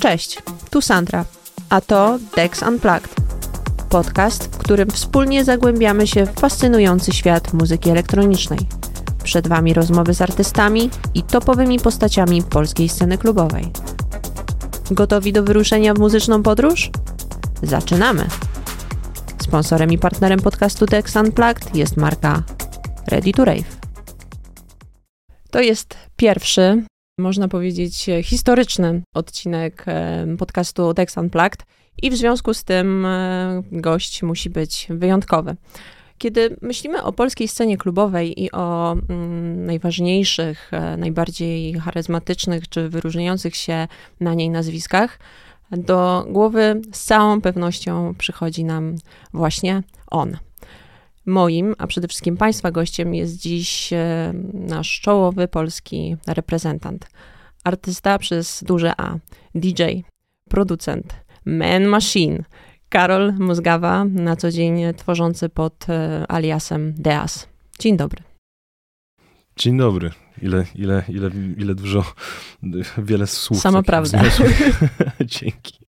Cześć, tu Sandra, a to Dex Unplugged. Podcast, w którym wspólnie zagłębiamy się w fascynujący świat muzyki elektronicznej. Przed Wami rozmowy z artystami i topowymi postaciami polskiej sceny klubowej. Gotowi do wyruszenia w muzyczną podróż? Zaczynamy! Sponsorem i partnerem podcastu Dex Unplugged jest marka Ready to Rave. To jest pierwszy, można powiedzieć, historyczny odcinek e, podcastu Dex Unplugged i w związku z tym e, gość musi być wyjątkowy. Kiedy myślimy o polskiej scenie klubowej i o mm, najważniejszych, e, najbardziej charyzmatycznych czy wyróżniających się na niej nazwiskach, do głowy z całą pewnością przychodzi nam właśnie on. Moim, a przede wszystkim Państwa gościem jest dziś e, nasz czołowy polski reprezentant. Artysta przez duże A, DJ, producent, man machine, Karol Mózgawa, na co dzień tworzący pod e, aliasem Deas. Dzień dobry. Dzień dobry. Ile, ile, ile, ile dużo, wiele słów. Sama prawda. Dzięki.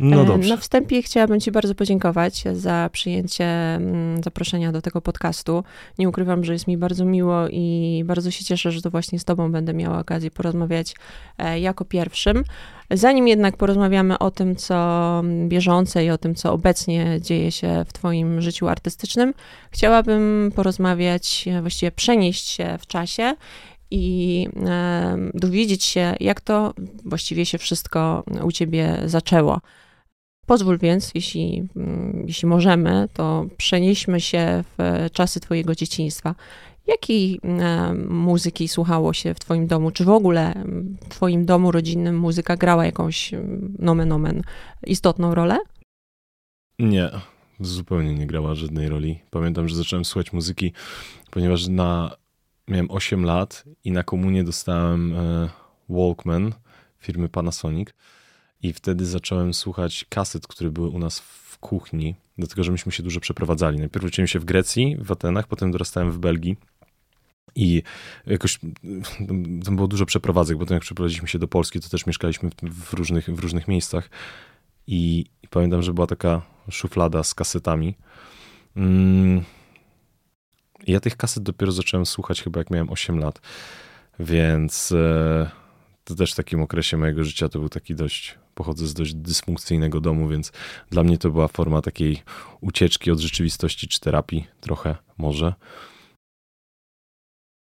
No dobrze. Na wstępie chciałabym Ci bardzo podziękować za przyjęcie mm, zaproszenia do tego podcastu. Nie ukrywam, że jest mi bardzo miło i bardzo się cieszę, że to właśnie z Tobą będę miała okazję porozmawiać e, jako pierwszym. Zanim jednak porozmawiamy o tym, co bieżące i o tym, co obecnie dzieje się w Twoim życiu artystycznym, chciałabym porozmawiać, e, właściwie przenieść się w czasie i e, dowiedzieć się, jak to właściwie się wszystko u ciebie zaczęło. Pozwól więc, jeśli, mm, jeśli możemy, to przenieśmy się w czasy Twojego dzieciństwa. Jakiej e, muzyki słuchało się w Twoim domu? Czy w ogóle w Twoim domu rodzinnym muzyka grała jakąś mm, nomen omen istotną rolę? Nie, zupełnie nie grała żadnej roli. Pamiętam, że zacząłem słuchać muzyki, ponieważ na, miałem 8 lat i na komunie dostałem e, Walkman firmy Panasonic i wtedy zacząłem słuchać kaset, które były u nas w kuchni, dlatego że myśmy się dużo przeprowadzali. Najpierw uczyłem się w Grecji, w Atenach, potem dorastałem w Belgii. I jakoś tam było dużo przeprowadzek, bo jak przeprowadziliśmy się do Polski, to też mieszkaliśmy w różnych, w różnych miejscach. I, I, pamiętam, że była taka szuflada z kasetami. Mm. Ja tych kaset dopiero zacząłem słuchać chyba jak miałem 8 lat, więc e, to też w takim okresie mojego życia to był taki dość pochodzę z dość dysfunkcyjnego domu, więc dla mnie to była forma takiej ucieczki od rzeczywistości czy terapii, trochę może.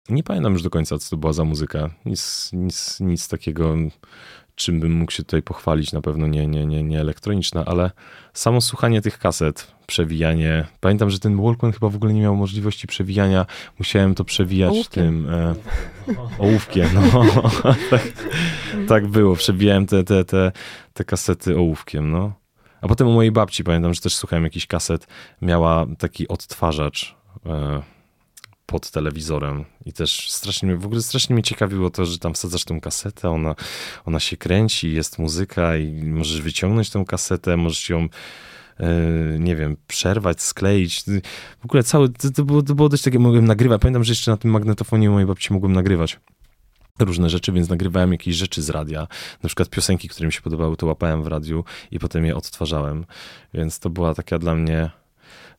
Nie pamiętam już do końca, co to była za muzyka. Nic, nic, nic takiego, czym bym mógł się tutaj pochwalić. Na pewno nie, nie, nie, nie elektroniczna, ale samo słuchanie tych kaset, przewijanie. Pamiętam, że ten Walkman chyba w ogóle nie miał możliwości przewijania. Musiałem to przewijać ołówkiem. tym e, ołówkiem. No. tak, tak było. Przebijałem te, te, te, te kasety ołówkiem. No. A potem u mojej babci pamiętam, że też słuchałem jakiś kaset. Miała taki odtwarzacz. E, pod telewizorem i też strasznie w ogóle strasznie mnie ciekawiło to, że tam wsadzasz tą kasetę, ona, ona się kręci, jest muzyka i możesz wyciągnąć tą kasetę, możesz ją nie wiem, przerwać, skleić. W ogóle całe, to, to, było, to było dość takie, mogłem nagrywać. Pamiętam, że jeszcze na tym magnetofonie mojej babci mogłem nagrywać różne rzeczy, więc nagrywałem jakieś rzeczy z radia. Na przykład piosenki, które mi się podobały, to łapałem w radiu i potem je odtwarzałem. Więc to była taka dla mnie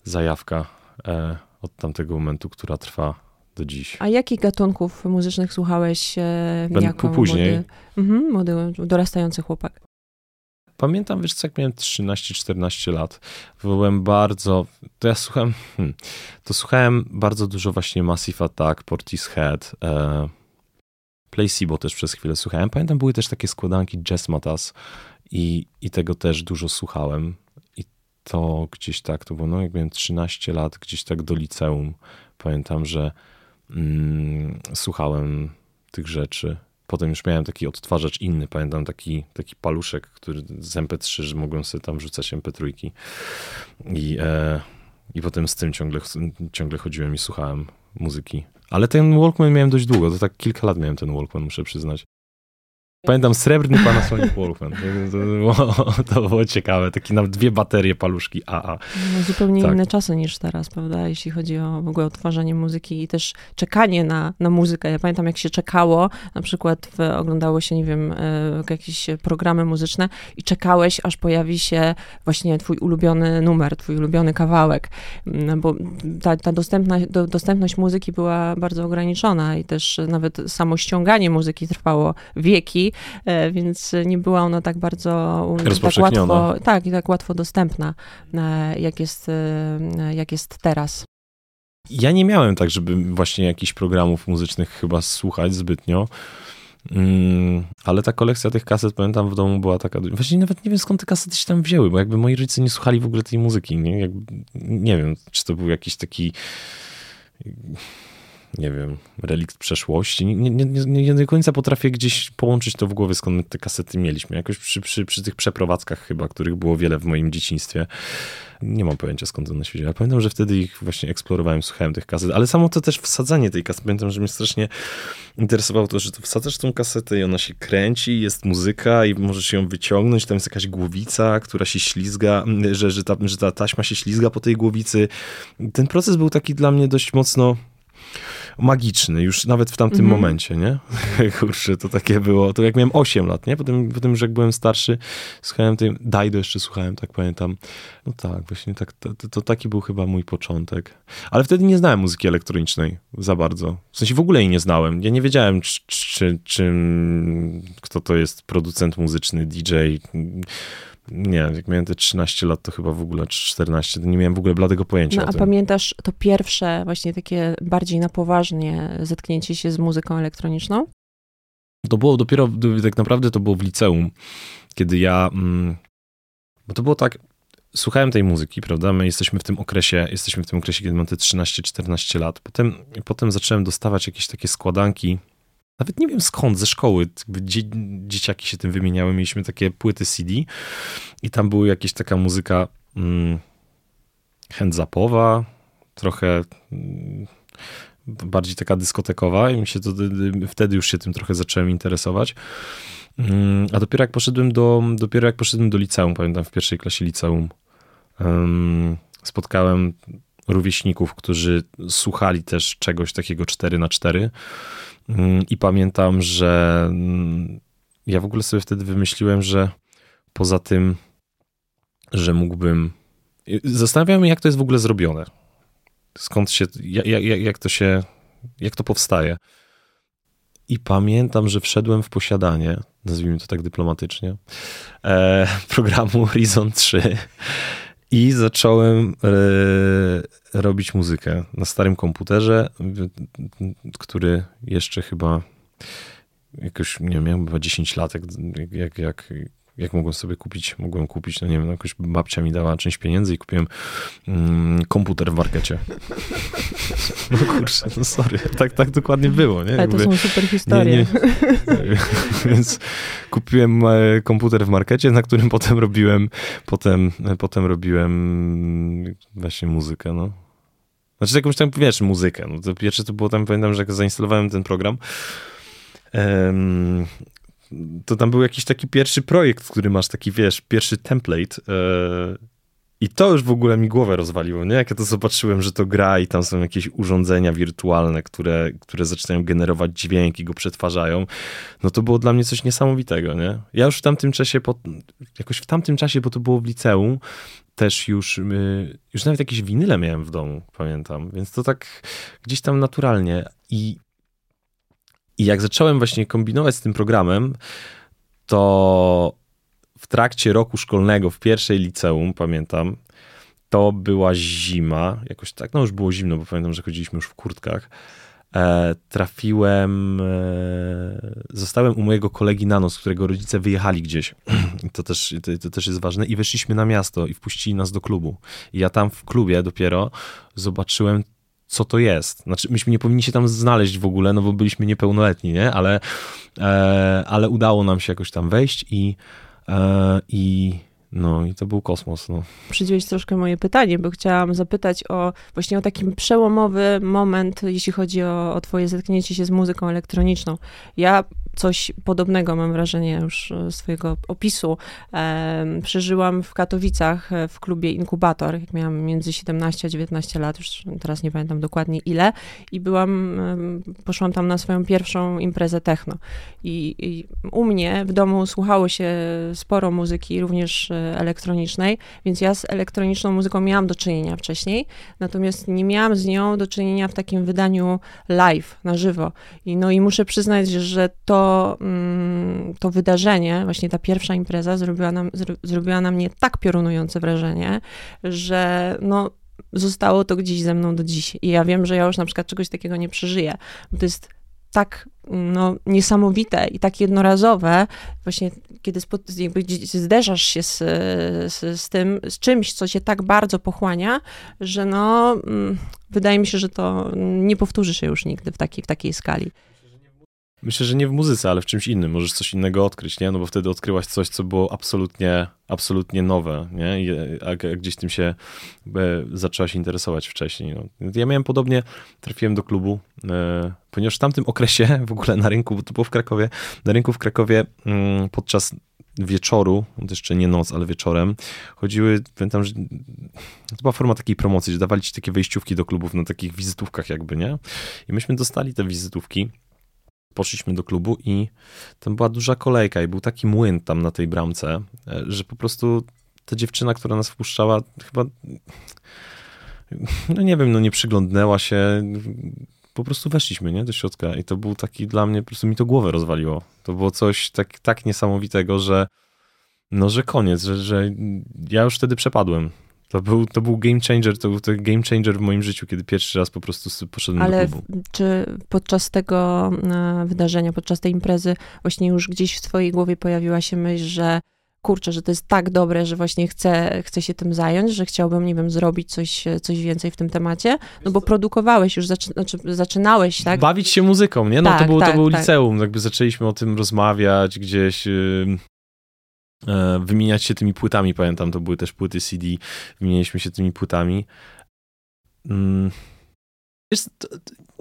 zajawka e, od tamtego momentu, która trwa do dziś. A jakich gatunków muzycznych słuchałeś e, Ben, jako później. Młody, mhm, młody, dorastający chłopak? Pamiętam, wiesz co, jak miałem 13-14 lat, byłem bardzo, to ja słuchałem, hmm, to słuchałem bardzo dużo właśnie Massive Attack, Portishead, e, Placebo też przez chwilę słuchałem. Pamiętam, były też takie składanki Jazz Matas i, i tego też dużo słuchałem. To gdzieś tak, to było, no jak miałem 13 lat, gdzieś tak do liceum, pamiętam, że mm, słuchałem tych rzeczy. Potem już miałem taki odtwarzacz inny, pamiętam taki, taki paluszek, który z MP3, że mogłem sobie tam wrzucać MP3. I, e, i potem z tym ciągle, ciągle chodziłem i słuchałem muzyki. Ale ten Walkman miałem dość długo, to tak kilka lat miałem ten Walkman, muszę przyznać. Pamiętam srebrny Panasonic Walkman. To było, to było ciekawe. Takie nawet dwie baterie paluszki AA. No, zupełnie tak. inne czasy niż teraz, prawda? Jeśli chodzi o w ogóle odtwarzanie muzyki i też czekanie na, na muzykę. Ja pamiętam, jak się czekało, na przykład w, oglądało się, nie wiem, e, jakieś programy muzyczne i czekałeś, aż pojawi się właśnie twój ulubiony numer, twój ulubiony kawałek. Mm, bo ta, ta dostępna, do, dostępność muzyki była bardzo ograniczona i też nawet samo ściąganie muzyki trwało wieki E, więc nie była ona tak bardzo tak łatwo, tak, i tak łatwo dostępna, e, jak jest, e, jak jest teraz. Ja nie miałem tak, żeby właśnie jakichś programów muzycznych chyba słuchać zbytnio. Mm, ale ta kolekcja tych kaset, pamiętam, w domu była taka. Właśnie nawet nie wiem skąd te kasety się tam wzięły, bo jakby moi rodzice nie słuchali w ogóle tej muzyki. Nie, jakby, nie wiem, czy to był jakiś taki nie wiem, relikt przeszłości. Nie, nie, nie, nie do końca potrafię gdzieś połączyć to w głowie, skąd te kasety mieliśmy. Jakoś przy, przy, przy tych przeprowadzkach chyba, których było wiele w moim dzieciństwie. Nie mam pojęcia skąd one się wzięły. Pamiętam, że wtedy ich właśnie eksplorowałem, słuchałem tych kaset, ale samo to też wsadzanie tej kasety. Pamiętam, że mnie strasznie interesowało to, że to wsadzasz tą kasetę i ona się kręci, jest muzyka i możesz ją wyciągnąć, tam jest jakaś głowica, która się ślizga, że, że, ta, że ta taśma się ślizga po tej głowicy. Ten proces był taki dla mnie dość mocno magiczny, już nawet w tamtym mm -hmm. momencie, nie? Kurczę, to takie było, to jak miałem 8 lat, nie? Potem, potem że jak byłem starszy, słuchałem tej, Dajdo jeszcze słuchałem, tak pamiętam. No tak, właśnie tak, to, to, taki był chyba mój początek. Ale wtedy nie znałem muzyki elektronicznej za bardzo. W sensie w ogóle jej nie znałem. Ja nie wiedziałem, czy, czy, czym, kto to jest producent muzyczny, DJ, nie, jak miałem te 13 lat, to chyba w ogóle, czy 14, to nie miałem w ogóle bladego pojęcia. No, a pamiętasz to pierwsze, właśnie takie bardziej na poważnie zetknięcie się z muzyką elektroniczną? To było dopiero, tak naprawdę to było w liceum, kiedy ja, mm, bo to było tak, słuchałem tej muzyki, prawda, my jesteśmy w tym okresie, jesteśmy w tym okresie, kiedy mam te 13-14 lat, potem, potem zacząłem dostawać jakieś takie składanki nawet nie wiem skąd, ze szkoły. Dzie dzieciaki się tym wymieniały. Mieliśmy takie płyty CD i tam była jakaś taka muzyka mm, hands-upowa, trochę mm, bardziej taka dyskotekowa i mi się to, wtedy już się tym trochę zacząłem interesować. Mm, a dopiero jak poszedłem do, dopiero jak poszedłem do liceum, pamiętam w pierwszej klasie liceum, um, spotkałem rówieśników, którzy słuchali też czegoś takiego 4 na 4 Mm, I pamiętam, że mm, ja w ogóle sobie wtedy wymyśliłem, że poza tym, że mógłbym. Zastanawiałem się, jak to jest w ogóle zrobione. Skąd się. Jak, jak, jak to się. Jak to powstaje. I pamiętam, że wszedłem w posiadanie, nazwijmy to tak dyplomatycznie, e, programu Horizon 3 i zacząłem e, robić muzykę na starym komputerze, który jeszcze chyba jakoś, nie wiem, miałem chyba 10 lat, jak, jak, jak, jak mogłem sobie kupić, mogłem kupić, no nie wiem, no jakoś babcia mi dała część pieniędzy i kupiłem mm, komputer w markecie. No kurczę, no sorry, tak, tak dokładnie było, nie? Ale to są super historie. Nie, nie. Więc kupiłem e, komputer w markecie, na którym potem robiłem, potem, potem robiłem właśnie muzykę, no. Znaczy jakąś tam, wiesz, muzykę. No to pierwsze to było tam, pamiętam, że jak zainstalowałem ten program, to tam był jakiś taki pierwszy projekt, który masz taki, wiesz, pierwszy template. E, I to już w ogóle mi głowę rozwaliło, nie? Jak ja to zobaczyłem, że to gra i tam są jakieś urządzenia wirtualne, które, które zaczynają generować dźwięk i go przetwarzają, no to było dla mnie coś niesamowitego, nie? Ja już w tamtym czasie, po, jakoś w tamtym czasie, bo to było w liceum, też już, y, już nawet jakieś winyle miałem w domu, pamiętam, więc to tak gdzieś tam naturalnie i i jak zacząłem właśnie kombinować z tym programem, to w trakcie roku szkolnego w pierwszej liceum, pamiętam, to była zima, jakoś tak, no już było zimno, bo pamiętam, że chodziliśmy już w kurtkach. E, trafiłem, e, zostałem u mojego kolegi na noc, którego rodzice wyjechali gdzieś. to, też, to, to, też jest ważne. I weszliśmy na miasto i wpuścili nas do klubu. I ja tam w klubie dopiero zobaczyłem co to jest. Znaczy, myśmy nie powinni się tam znaleźć w ogóle, no bo byliśmy niepełnoletni, nie? Ale, e, ale udało nam się jakoś tam wejść i, e, i No i to był kosmos. No. Przydziłeś troszkę moje pytanie, bo chciałam zapytać o właśnie o taki przełomowy moment, jeśli chodzi o, o twoje zetknięcie się z muzyką elektroniczną. Ja coś podobnego, mam wrażenie już z twojego opisu, e, przeżyłam w Katowicach e, w klubie Inkubator, jak miałam między 17 a 19 lat, już teraz nie pamiętam dokładnie ile, i byłam, e, poszłam tam na swoją pierwszą imprezę techno. I, I, u mnie w domu słuchało się sporo muzyki, również e, elektronicznej, więc ja z elektroniczną muzyką miałam do czynienia wcześniej, natomiast nie miałam z nią do czynienia w takim wydaniu live, na żywo. I, no i muszę przyznać, że to, mm, to wydarzenie, właśnie ta pierwsza impreza zrobiła na, zrobiła na mnie tak piorunujące wrażenie, że no zostało to gdzieś ze mną do dziś. I ja wiem, że ja już na przykład czegoś takiego nie przeżyję, bo to jest tak no, niesamowite i tak jednorazowe, właśnie kiedy zderzasz się z, z, z, tym, z czymś, co cię tak bardzo pochłania, że no, mm, wydaje mi się, że to nie powtórzy się już nigdy w takiej, w takiej skali. Myślę, że nie w muzyce, ale w czymś innym. Możesz coś innego odkryć, nie? No bo wtedy odkryłaś coś, co było absolutnie, absolutnie nowe, nie? I, a, gdzieś tym się e, zaczęłaś interesować wcześniej. No. Ja miałem podobnie, trafiłem do klubu, e, ponieważ w tamtym okresie w ogóle na rynku, bo to było w Krakowie, na rynku w Krakowie mm, podczas wieczoru, to jeszcze nie noc, ale wieczorem, chodziły, pamiętam, że to była forma takiej promocji, że dawali ci takie wejściówki do klubów na takich wizytówkach jakby, nie? I myśmy dostali te wizytówki poszliśmy do klubu i tam była duża kolejka i był taki młyn tam na tej bramce, e, że po prostu ta dziewczyna, która nas wpuszczała, chyba, no nie wiem, no nie przyglądnęła się, po prostu weszliśmy, nie, do środka i to był taki dla mnie, po prostu mi to głowę rozwaliło. To było coś tak, tak niesamowitego, że no, że koniec, że, że ja już wtedy przepadłem. To był, to był game changer, to był to game changer w moim życiu, kiedy pierwszy raz po prostu poszedłem Ale do klubu. czy podczas tego e, wydarzenia, podczas tej imprezy właśnie już gdzieś w twojej głowie pojawiła się myśl, że kurczę, że to jest tak dobre, że właśnie chcę, chcę się tym zająć, że chciałbym, nie wiem, zrobić coś, coś więcej w tym temacie, no bo produkowałeś już, zaczy, znaczy zaczynałeś, tak? Bawić się muzyką, nie? No tak, to było, tak, to było tak. liceum, jakby zaczęliśmy o tym rozmawiać gdzieś, E, wymieniać się tymi płytami, pamiętam, to były też płyty CD, wymienialiśmy się tymi płytami. Mm. Jest,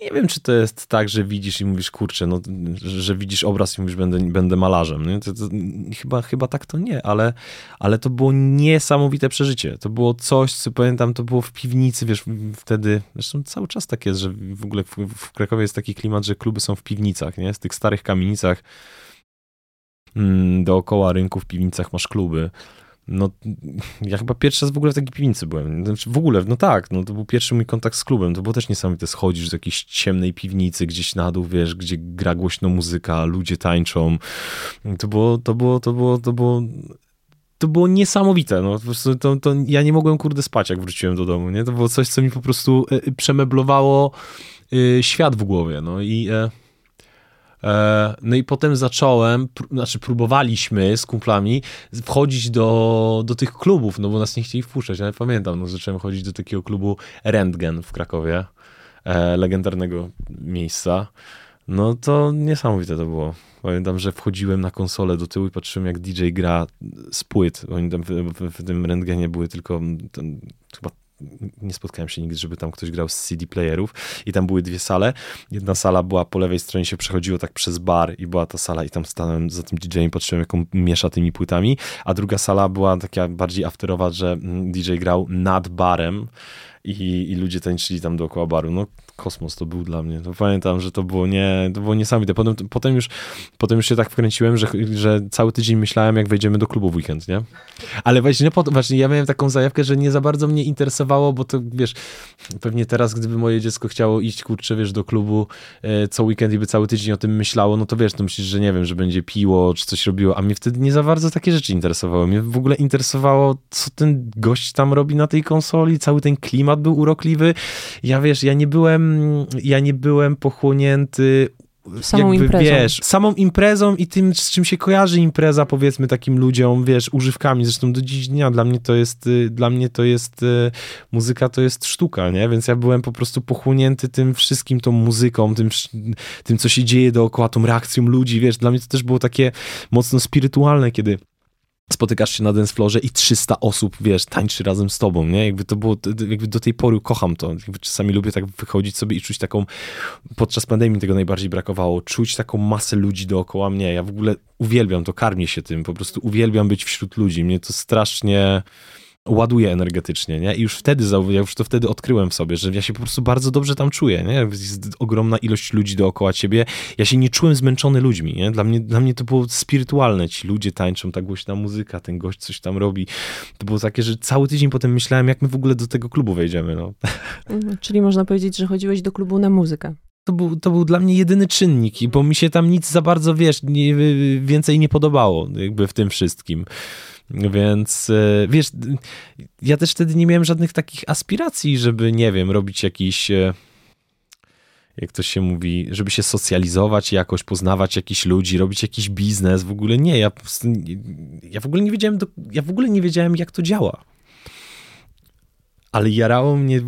nie wiem, czy to jest tak, że widzisz i mówisz, kurczę, no, że widzisz obraz i mówisz, będę, będę malarzem. To, to, chyba, chyba tak to nie, ale, ale to było niesamowite przeżycie. To było coś, co pamiętam, to było w piwnicy, wiesz, wtedy, zresztą cały czas tak jest, że w ogóle w, w Krakowie jest taki klimat, że kluby są w piwnicach, nie? W tych starych kamienicach dookoła rynku w piwnicach masz kluby. No, ja chyba pierwszy raz w ogóle w takiej piwnicy byłem. Znaczy, w ogóle, no tak, no to był pierwszy mój kontakt z klubem. To było też niesamowite. Schodzisz do jakiejś ciemnej piwnicy, gdzieś na dół, wiesz, gdzie gra głośno muzyka, ludzie tańczą. To było, to było, to było, to było, to było niesamowite. No, to, to ja nie mogłem, kurde, spać, jak wróciłem do domu, nie? To było coś, co mi po prostu e, przemeblowało e, świat w głowie, no i... E, no i potem zacząłem, znaczy próbowaliśmy z kumplami wchodzić do, do tych klubów, no bo nas nie chcieli wpuszczać. ale pamiętam, no zacząłem chodzić do takiego klubu Rentgen w Krakowie, e, legendarnego miejsca. No to niesamowite to było. Pamiętam, że wchodziłem na konsolę do tyłu i patrzyłem, jak DJ gra z płyt. Oni tam w, w, w tym rentgenie były tylko chyba nie spotkałem się nigdy, żeby tam ktoś grał z CD playerów i tam były dwie sale. Jedna sala była po lewej stronie, się przechodziło tak przez bar i była ta sala i tam stanąłem za tym DJ-em, patrzyłem jak on miesza tymi płytami, a druga sala była taka bardziej afterowa, że mm, DJ grał nad barem i, i ludzie tańczyli tam dookoła baru. No kosmos to był dla mnie. To pamiętam, że to było, nie, to było niesamowite. Potem, potem, już, potem już się tak wkręciłem, że, że cały tydzień myślałem, jak wejdziemy do klubu w weekend, nie? Ale właśnie, właśnie ja miałem taką zajawkę, że nie za bardzo mnie interesowało, bo to wiesz, pewnie teraz, gdyby moje dziecko chciało iść, kurczę, wiesz, do klubu e, co weekend i by cały tydzień o tym myślało, no to wiesz, to myślisz, że nie wiem, że będzie piło, czy coś robiło, a mnie wtedy nie za bardzo takie rzeczy interesowały. Mnie w ogóle interesowało, co ten gość tam robi na tej konsoli, cały ten klimat był urokliwy. Ja wiesz, ja nie byłem ja nie byłem pochłonięty samą jakby, imprezą. Wiesz, samą imprezą i tym, z czym się kojarzy impreza, powiedzmy takim ludziom, wiesz, używkami. Zresztą do dziś dnia dla mnie to jest, y, dla mnie to jest, y, muzyka to jest sztuka, nie? Więc ja byłem po prostu pochłonięty tym wszystkim, tą muzyką, tym, tym co się dzieje dookoła, tą reakcją ludzi, wiesz. Dla mnie to też było takie mocno spirytualne, kiedy spotykasz się na dance floorze i 300 osób, wiesz, tańczy razem z tobą, nie? Jakby to było, jakby do tej pory kocham to. Jakby czasami lubię tak wychodzić sobie i czuć taką, podczas pandemii tego najbardziej brakowało, czuć taką masę ludzi dookoła mnie. Ja w ogóle uwielbiam to, karmię się tym, po prostu uwielbiam być wśród ludzi. Mnie to strasznie ładuje energetycznie, nie? I już wtedy, ja już to wtedy odkryłem w sobie, że ja się po prostu bardzo dobrze tam czuję, nie? Jest ogromna ilość ludzi dookoła ciebie. Ja się nie czułem zmęczony ludźmi, nie? Dla mnie, dla mnie to było spirytualne. Ci ludzie tańczą, ta głośna muzyka, ten gość coś tam robi. To było takie, że cały tydzień potem myślałem, jak my w ogóle do tego klubu wejdziemy, no. Mhm, czyli można powiedzieć, że chodziłeś do klubu na muzykę. To był, to był dla mnie jedyny czynnik, bo mi się tam nic za bardzo, wiesz, nie, więcej nie podobało jakby w tym wszystkim. Więc e, wiesz, ja też wtedy nie miałem żadnych takich aspiracji, żeby, nie wiem, robić jakiś e, jak to się mówi, żeby się socjalizować jakoś, poznawać jakichś ludzi, robić jakiś biznes, w ogóle nie, ja, ja w ogóle nie wiedziałem, do, ja w ogóle nie wiedziałem, jak to działa. Ale jarało mnie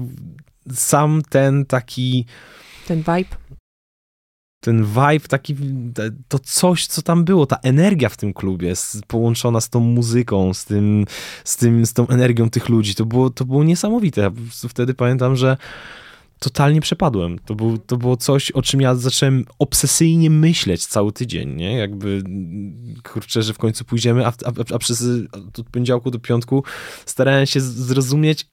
sam ten taki... Ten vibe? Ten vibe, taki, to coś, co tam było, ta energia w tym klubie, połączona z tą muzyką, z tym, z tym, z tą energią tych ludzi, to było, to było niesamowite. Ja wtedy pamiętam, że totalnie przepadłem. To, był, to było coś, o czym ja zacząłem obsesyjnie myśleć cały tydzień, nie? Jakby, kurczę, że w końcu pójdziemy, a, a, a przez od poniedziałku do piątku starałem się zrozumieć,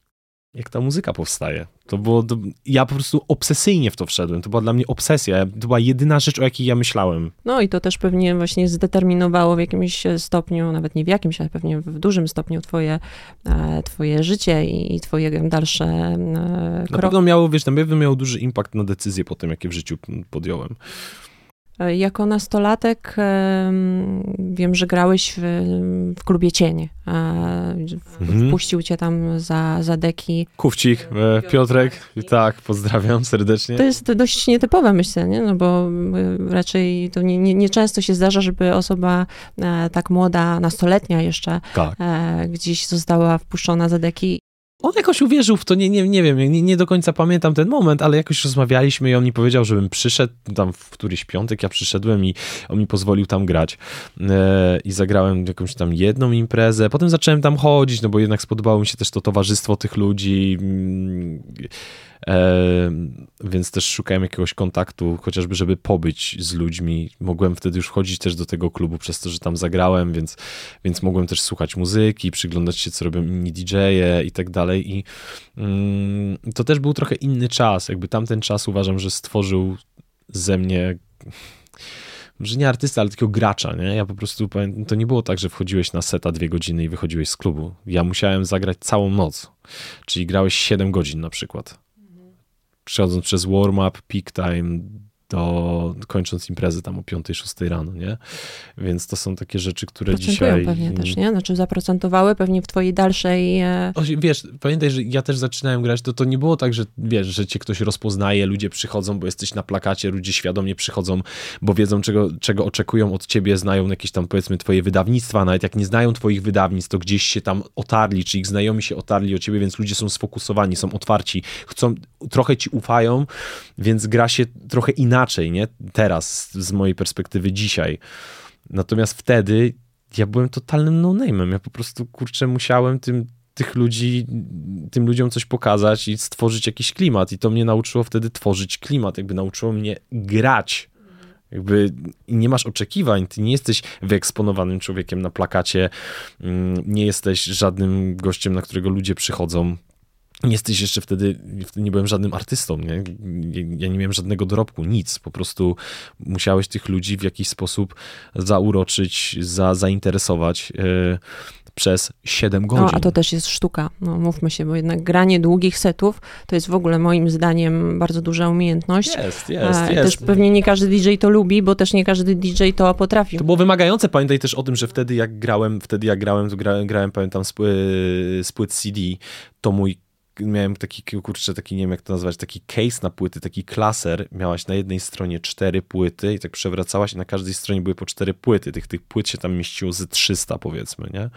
jak ta muzyka powstaje. To było, to, ja po prostu obsesyjnie w to wszedłem. To była dla mnie obsesja. To była jedyna rzecz, o jakiej ja myślałem. No i to też pewnie właśnie zdeterminowało w jakimś stopniu, nawet nie w jakimś, ale pewnie w dużym stopniu twoje, e, twoje życie i twoje dalsze e, kroki. Na pewno miało, wiesz, na pewno miało duży impact na decyzje po tym, jakie w życiu podjąłem. Jako nastolatek wiem, że grałeś w, w klubie Cienie. Mhm. Wpuścił cię tam za, za deki. Kufcik, e, Piotrek, tak, pozdrawiam serdecznie. To jest dość nietypowe, myślę, nie? No bo e, raczej to nie, nie, nie często się zdarza, żeby osoba e, tak młoda, nastoletnia jeszcze, tak. gdzieś została wpuszczona za deki on jakoś uwierzył w to, nie, nie, nie wiem, nie, nie, do końca pamiętam ten moment, ale jakoś rozmawialiśmy i on mi powiedział, żebym przyszedł, tam w któryś piątek. Ja przyszedłem i on mi pozwolił tam grać. E, i zagrałem jakąś tam jedną imprezę, potem zacząłem tam chodzić, no bo jednak spodobało mi się też to towarzystwo tych ludzi, mm, więc też szukałem jakiegoś kontaktu, chociażby, żeby pobyć z ludźmi. Mogłem wtedy już chodzić też do tego klubu przez to, że tam zagrałem, więc, więc mogłem też słuchać muzyki, przyglądać się, co robią inni DJ-e i tak dalej. I mm, to też był trochę inny czas. Jakby tamten czas uważam, że stworzył ze mnie może nie artysta, ale takiego gracza, nie? Ja po prostu, to nie było tak, że wchodziłeś na seta dwie godziny i wychodziłeś z klubu. Ja musiałem zagrać całą noc, czyli grałeś 7 godzin na przykład przechodząc przez warm-up, peak time, do, kończąc imprezy tam o 5-6 rano, nie? Więc to są takie rzeczy, które dzisiaj... pewnie też, nie? Znaczy zaprocentowały pewnie w twojej dalszej... E, o, wiesz, pamiętaj, że ja też zaczynałem grać, to to nie było tak, że wiesz, że cię ktoś rozpoznaje, ludzie przychodzą, bo jesteś na plakacie, ludzie świadomie przychodzą, bo wiedzą, czego, czego oczekują od ciebie, znają jakieś tam, powiedzmy, twoje wydawnictwa, nawet jak nie znają twoich wydawnictw, to gdzieś się tam otarli, czy ich znajomi się otarli o ciebie, więc ludzie są sfokusowani, są otwarci, chcą, trochę ci ufają, więc gra się trochę inaczej inaczej, nie? Teraz, z mojej perspektywy dzisiaj. Natomiast wtedy ja byłem totalnym no-name'em. Ja po prostu, kurczę, musiałem tym, tych ludzi, tym ludziom coś pokazać i stworzyć jakiś klimat. I to mnie nauczyło wtedy tworzyć klimat, jakby nauczyło mnie grać. Jakby nie masz oczekiwań, ty nie jesteś wyeksponowanym człowiekiem na plakacie, mm, nie jesteś żadnym gościem, na którego ludzie przychodzą jesteś jeszcze wtedy, wtedy nie byłem żadnym artystą, nie? ja nie miałem żadnego dorobku, nic, po prostu musiałeś tych ludzi w jakiś sposób zauroczyć, za, zainteresować yy, przez 7 godzin. No, a to też jest sztuka, no mówmy się, bo jednak granie długich setów to jest w ogóle moim zdaniem bardzo duża umiejętność. Jest, jest, jest. Też pewnie nie każdy DJ to lubi, bo też nie każdy DJ to potrafi. To było wymagające, pamiętaj też o tym, że wtedy jak grałem, wtedy jak grałem, grałem, grałem pamiętam z, z płyt CD, to mój miałem taki, kurczę, taki, nie wiem jak to nazwać, taki case na płyty, taki klaser. Miałaś na jednej stronie cztery płyty i tak przewracałaś i na każdej stronie były po cztery płyty. Tych, tych płyt się tam mieściło z 300 powiedzmy, nie?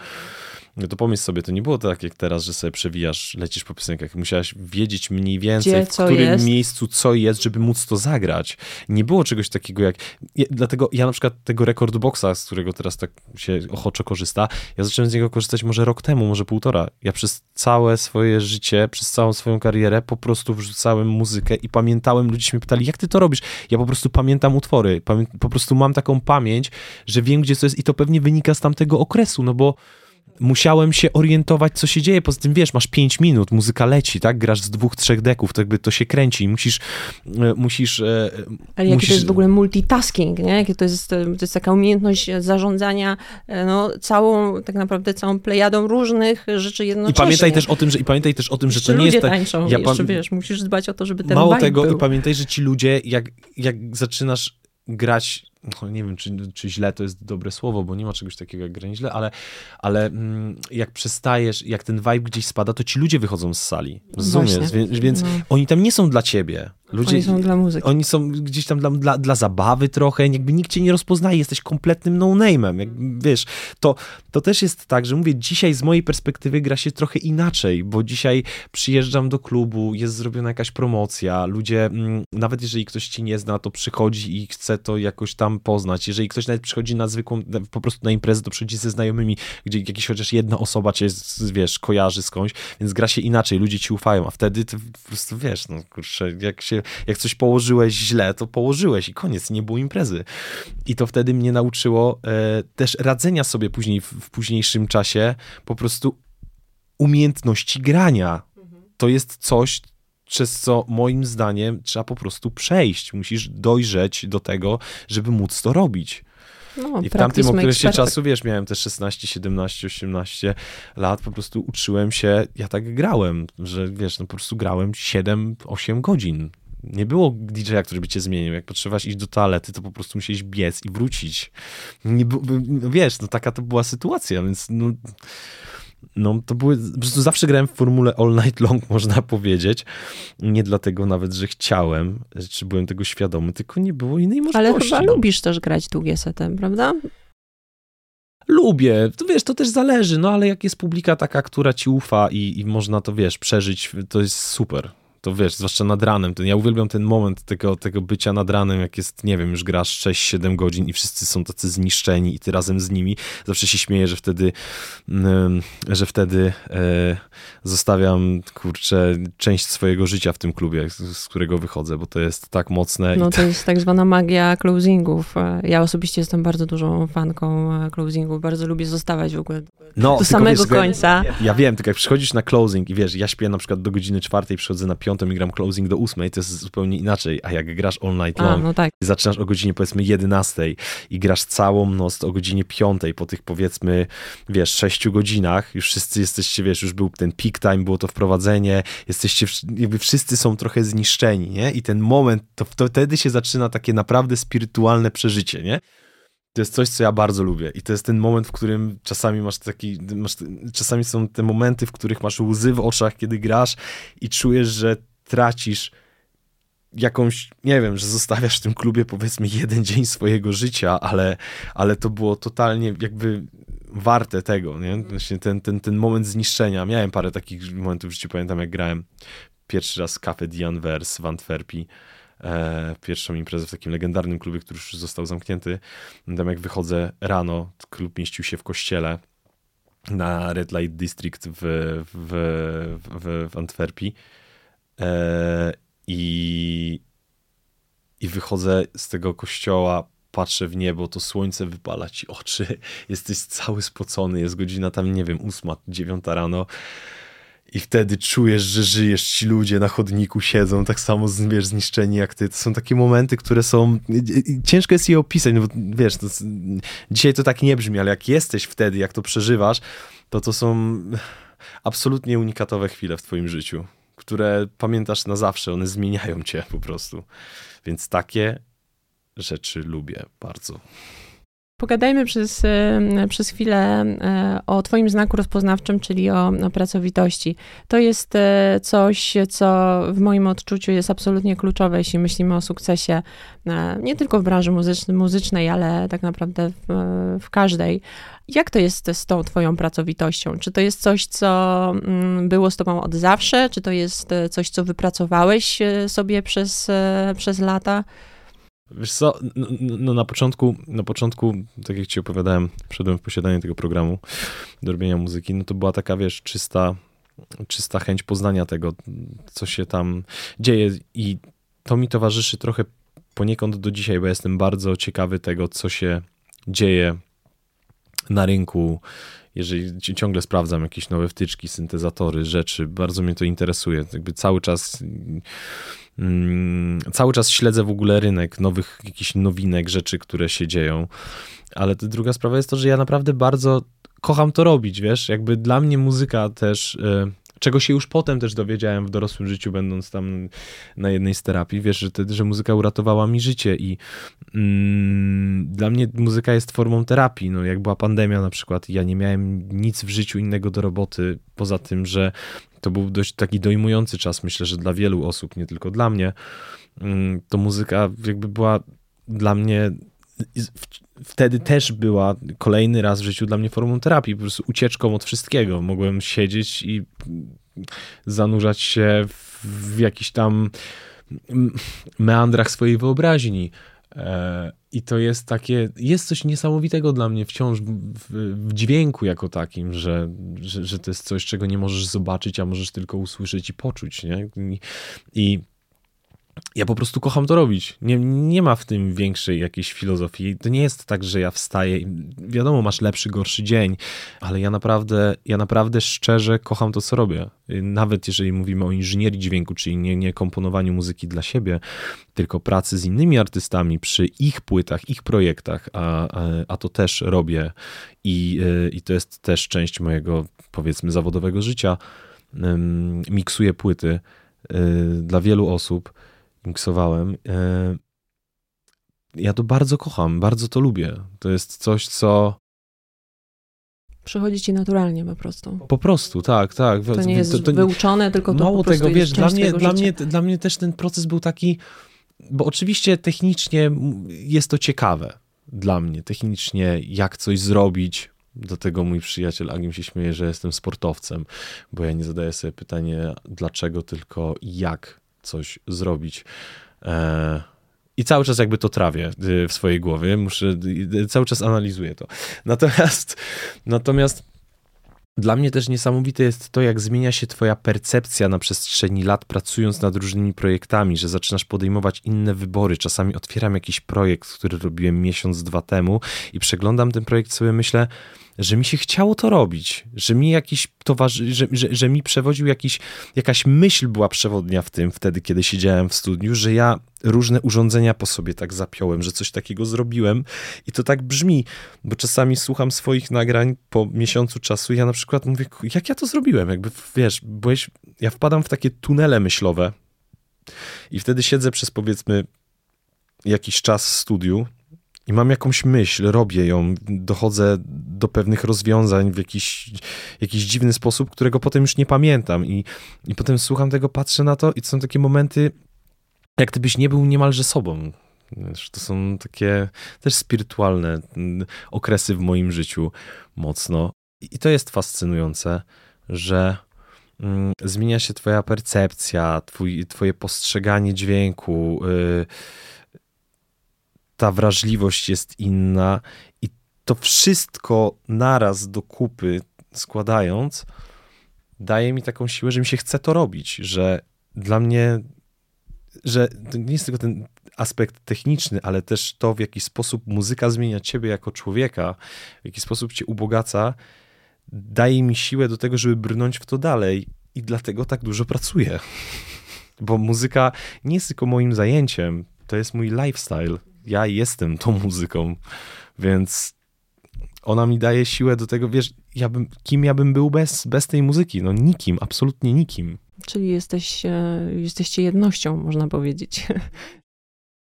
No to pomyśl sobie, to nie było tak jak teraz, że sobie przewijasz, lecisz po piosenkach. Musiałaś wiedzieć mniej więcej, Gdzie, w którym jest. miejscu co jest, żeby móc to zagrać. Nie było czegoś takiego jak... Ja, dlatego ja na przykład tego Record Boxa, z którego teraz tak się ochoczo korzysta, ja zacząłem z niego korzystać może rok temu, może półtora. Ja przez całe swoje życie, przez całą swoją karierę po prostu wrzucałem muzykę i pamiętałem, ludzie się mnie pytali, jak ty to robisz? Ja po prostu pamiętam utwory, pamię po prostu mam taką pamięć, że wiem, gdzie co jest i to pewnie wynika z tamtego okresu, no bo musiałem się orientować, co się dzieje. Poza tym, wiesz, masz 5 minut, muzyka leci, tak? Grasz z dwóch, trzech deków, to jakby to się kręci. Musisz, e, musisz... e, Ale jaki musisz... to jest w ogóle multitasking, nie? Jakie to jest, to jest taka umiejętność zarządzania e, no, całą, tak naprawdę całą plejadą różnych rzeczy I jednocześnie. pamiętaj też o tym, że, i pamiętaj też o tym, że Jeszcze to nie jest tak... tańczą, ja jeszcze wiesz, musisz dbać o to, żeby ten Mało tego, był. i pamiętaj, że ci ludzie, jak, jak zaczynasz grać, no nie wiem, czy, czy źle to jest dobre słowo, bo nie ma czegoś takiego jak granie źle, ale, ale mm, jak przestajesz, jak ten vibe gdzieś spada, to ci ludzie wychodzą z sali. Rozumiesz? Więc, więc No. oni tam nie są dla ciebie. Ludzie, Oni są dla muzyki. Oni są gdzieś tam dla, dla, dla zabawy trochę, jakby nikt cię nie rozpoznaje, jesteś kompletnym no-name'em, jakby, wiesz, to, to też jest tak, że mówię, dzisiaj z mojej perspektywy gra się trochę inaczej, bo dzisiaj przyjeżdżam do klubu, jest zrobiona jakaś promocja, ludzie, mm, nawet jeżeli ktoś ci nie zna, to przychodzi i chce to jakoś tam poznać, jeżeli ktoś nawet przychodzi na zwykłą, po prostu na imprezę, to przychodzi ze znajomymi, gdzie jakiś chociaż jedna osoba cię, wiesz, kojarzy skądś, więc gra się inaczej, ludzie ci ufają, a wtedy ty po prostu, wiesz, no kurczę, jak się, jak coś położyłeś źle, to położyłeś i koniec, nie było imprezy. I to wtedy mnie nauczyło e, też radzenia sobie później, w, w późniejszym czasie, po prostu umiejętności grania. To jest coś, przez co moim zdaniem trzeba po prostu przejść. Musisz dojrzeć do tego, żeby móc to robić. No, I w tamtym okresie perfect. czasu, wiesz, miałem te 16, 17, 18 lat, po prostu uczyłem się, ja tak grałem, że wiesz, no po prostu grałem 7, 8 godzin. Nie było DJ-a, który by cię zmienił. Jak potrzebowałaś iść do toalety, to po prostu musiałeś biec i wrócić. Nie, no wiesz, no taka to była sytuacja, więc no, no to były, po prostu zawsze grałem w formule all night long, można powiedzieć. Nie dlatego nawet, że chciałem, czy byłem tego świadomy, tylko nie było innej możliwości. Ale chyba no. lubisz też grać długie setem, prawda? Lubię, to wiesz, to też zależy, no ale jak jest publika taka, która ci ufa i, i można to, wiesz, przeżyć, to jest super. To wiesz, zwłaszcza nad ranem. Ten, ja uwielbiam ten moment tego, tego bycia nad ranem, jak jest, nie wiem, już grasz 6-7 godzin i wszyscy są tacy zniszczeni i ty razem z nimi. Zawsze się śmieję, że wtedy, mm, że wtedy e, zostawiam, kurczę, część swojego życia w tym klubie, z, którego wychodzę, bo to jest tak mocne. No to jest tak zwana magia closingów. E, Ja osobiście jestem bardzo dużą fanką e, closingów. Bardzo lubię zostawać w ogóle no, do samego wiesz, końca. Ja wiem, tylko jak przychodzisz na closing i wiesz, ja śpię na przykład do godziny czwartej, przychodzę na piątą i gram closing do ósmej, to jest zupełnie inaczej, a jak grasz all night A, long, no tak. zaczynasz o godzinie powiedzmy 11 i grasz całą noc o godzinie 5 po tych powiedzmy, wiesz, 6 godzinach, już wszyscy jesteście, wiesz, już był ten peak time, było to wprowadzenie, jesteście, jakby wszyscy są trochę zniszczeni, nie? I ten moment, to, to wtedy się zaczyna takie naprawdę spirytualne przeżycie, nie? To jest coś, co ja bardzo lubię. I to jest ten moment, w którym czasami masz taki. Masz, czasami są te momenty, w których masz łzy w oczach, kiedy grasz i czujesz, że tracisz jakąś, nie wiem, że zostawiasz w tym klubie powiedzmy jeden dzień swojego życia, ale, ale to było totalnie jakby warte tego, nie? Właśnie ten, ten, ten moment zniszczenia. Miałem parę takich momentów w życiu, pamiętam jak grałem pierwszy raz Café Dianvers w Antwerpii, pierwszą imprezę w takim legendarnym klubie, który już został zamknięty. Tam jak wychodzę rano, klub mieścił się w kościele na Red Light District w, w, w, w Antwerpii. E, i, i wychodzę z tego kościoła, patrzę w niebo, to słońce wypala ci oczy, jesteś cały spocony, jest godzina tam, nie wiem, ósma, dziewiąta rano i wtedy czujesz, że żyjesz, ci ludzie na chodniku siedzą, tak samo wiesz, zniszczeni jak ty. To są takie momenty, które są, ciężko jest je opisać, no bo wiesz, to, dzisiaj to tak nie brzmi, ale jak jesteś wtedy, jak to przeżywasz, to to są absolutnie unikatowe chwile w twoim życiu, które pamiętasz na zawsze, one zmieniają cię po prostu. Więc takie rzeczy lubię bardzo. Pogadajmy przez, e, przez chwilę e, o Twoim znaku rozpoznawczym, czyli o, o, pracowitości. To jest e, coś, co w moim odczuciu jest absolutnie kluczowe, jeśli myślimy o sukcesie nie tylko w branży muzycznej, muzycznej ale tak naprawdę w, w każdej. Jak to jest z tą Twoją pracowitością? Czy to jest coś, co mm, było z Tobą od zawsze? Czy to jest coś, co wypracowałeś sobie przez, przez lata? Wiesz co, no, no, na początku, na początku, tak jak ci opowiadałem, wszedłem w posiadanie tego programu do robienia muzyki, no to była taka, wiesz, czysta, czysta chęć poznania tego, co się tam dzieje i to mi towarzyszy trochę poniekąd do dzisiaj, bo jestem bardzo ciekawy tego, co się dzieje na rynku, jeżeli ciągle sprawdzam jakieś nowe wtyczki, syntezatory, rzeczy, bardzo mnie to interesuje. Jakby cały czas cały czas śledzę w ogóle rynek nowych jakichś nowinek, rzeczy, które się dzieją. Ale druga sprawa jest to, że ja naprawdę bardzo kocham to robić, wiesz? Jakby dla mnie muzyka też. E, czego się już potem też dowiedziałem w dorosłym życiu, będąc tam na jednej z terapii, wiesz, że, te, że muzyka uratowała mi życie i mm, dla mnie muzyka jest formą terapii. No, jak była pandemia na przykład, ja nie miałem nic w życiu innego do roboty, poza tym, że to był dość taki dojmujący czas, myślę, że dla wielu osób, nie tylko dla mnie. Mm, to muzyka jakby była dla mnie wtedy też była kolejny raz w życiu dla mnie formą terapii, po prostu ucieczką od wszystkiego. Mogłem siedzieć i zanurzać się w jakichś tam meandrach swojej wyobraźni. E, I to jest takie, jest coś niesamowitego dla mnie wciąż w, w dźwięku jako takim, że, że, że, to jest coś, czego nie możesz zobaczyć, a możesz tylko usłyszeć i poczuć. Nie? I, i ja po prostu kocham to robić. Nie, nie ma w tym większej jakiejś filozofii. To nie jest tak, że ja wstaję i wiadomo, masz lepszy, gorszy dzień, ale ja naprawdę, ja naprawdę szczerze kocham to, co robię. Nawet jeżeli mówimy o inżynierii dźwięku, czyli nie, nie komponowaniu muzyki dla siebie, tylko pracy z innymi artystami przy ich płytach, ich projektach, a, a, a to też robię i, i to jest też część mojego, powiedzmy, zawodowego życia. Miksuję płyty y, dla wielu osób miksowałem. E, ja to bardzo kocham, bardzo to lubię. To jest coś, co. Przychodzi ci naturalnie po prostu. Po prostu, tak, tak. To nie jest to, to, wyuczone, tylko to Mało tego, wiesz, dla mnie, dla, mnie, dla mnie też ten proces był taki, bo oczywiście technicznie jest to ciekawe dla mnie, technicznie jak coś zrobić. Do tego mój przyjaciel Agim się śmieje, że jestem sportowcem, bo ja nie zadaję sobie pytania dlaczego, tylko jak coś zrobić. E, I cały czas jakby to trawię y, w swojej głowie, muszę, y, cały czas analizuję to. Natomiast, natomiast dla mnie też niesamowite jest to, jak zmienia się Twoja percepcja na przestrzeni lat, pracując nad różnymi projektami, że zaczynasz podejmować inne wybory. Czasami otwieram jakiś projekt, który robiłem miesiąc, dwa temu i przeglądam ten projekt, sobie myślę, że mi się chciało to robić, że mi jakiś towarzy, że, że, że mi przewodził jakiś, jakaś myśl była przewodnia w tym wtedy, kiedy siedziałem w studiu, że ja różne urządzenia po sobie tak zapiąłem, że coś takiego zrobiłem. I to tak brzmi, bo czasami słucham swoich nagrań po miesiącu czasu i ja na przykład mówię, jak ja to zrobiłem, jakby wiesz, byłeś, ja wpadam w takie tunele myślowe i wtedy siedzę przez powiedzmy jakiś czas w studiu i mam jakąś myśl, robię ją, dochodzę do pewnych rozwiązań w jakiś, jakiś dziwny sposób, którego potem już nie pamiętam. I, I potem słucham tego, patrzę na to i to są takie momenty, jak gdybyś nie był niemalże sobą. To są takie też spirytualne mm, okresy w moim życiu mocno. I to jest fascynujące, że mm, zmienia się twoja percepcja, twój, twoje postrzeganie dźwięku, yy, ta wrażliwość jest inna i to wszystko naraz do kupy składając daje mi taką siłę, że mi się chce to robić, że dla mnie, że to nie jest tylko ten aspekt techniczny, ale też to, w jaki sposób muzyka zmienia ciebie jako człowieka, w jaki sposób cię ubogaca, daje mi siłę do tego, żeby brnąć w to dalej i dlatego tak dużo pracuję. Bo muzyka nie jest tylko moim zajęciem, to jest mój lifestyle ja jestem tą muzyką, więc ona mi daje siłę do tego, wiesz, ja bym, kim ja bym był bez, bez tej muzyki? No nikim, absolutnie nikim. Czyli jesteś, e, jesteście jednością, można powiedzieć.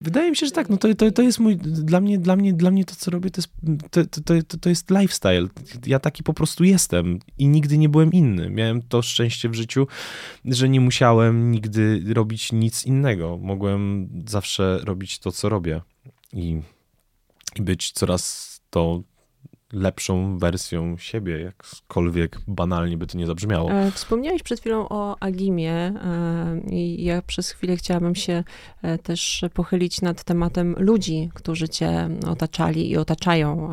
Wydaje mi się, że tak. No to, to, to jest mój, dla mnie, dla, mnie, dla mnie to, co robię, to jest, to, to, to jest lifestyle. Ja taki po prostu jestem i nigdy nie byłem inny. Miałem to szczęście w życiu, że nie musiałem nigdy robić nic innego. Mogłem zawsze robić to, co robię i, i być coraz to lepszą wersją siebie, jakkolwiek banalnie by to nie zabrzmiało. E, wspomniałeś przed chwilą o Agimie e, i ja przez chwilę chciałabym się e, też pochylić nad tematem ludzi, którzy cię otaczali i otaczają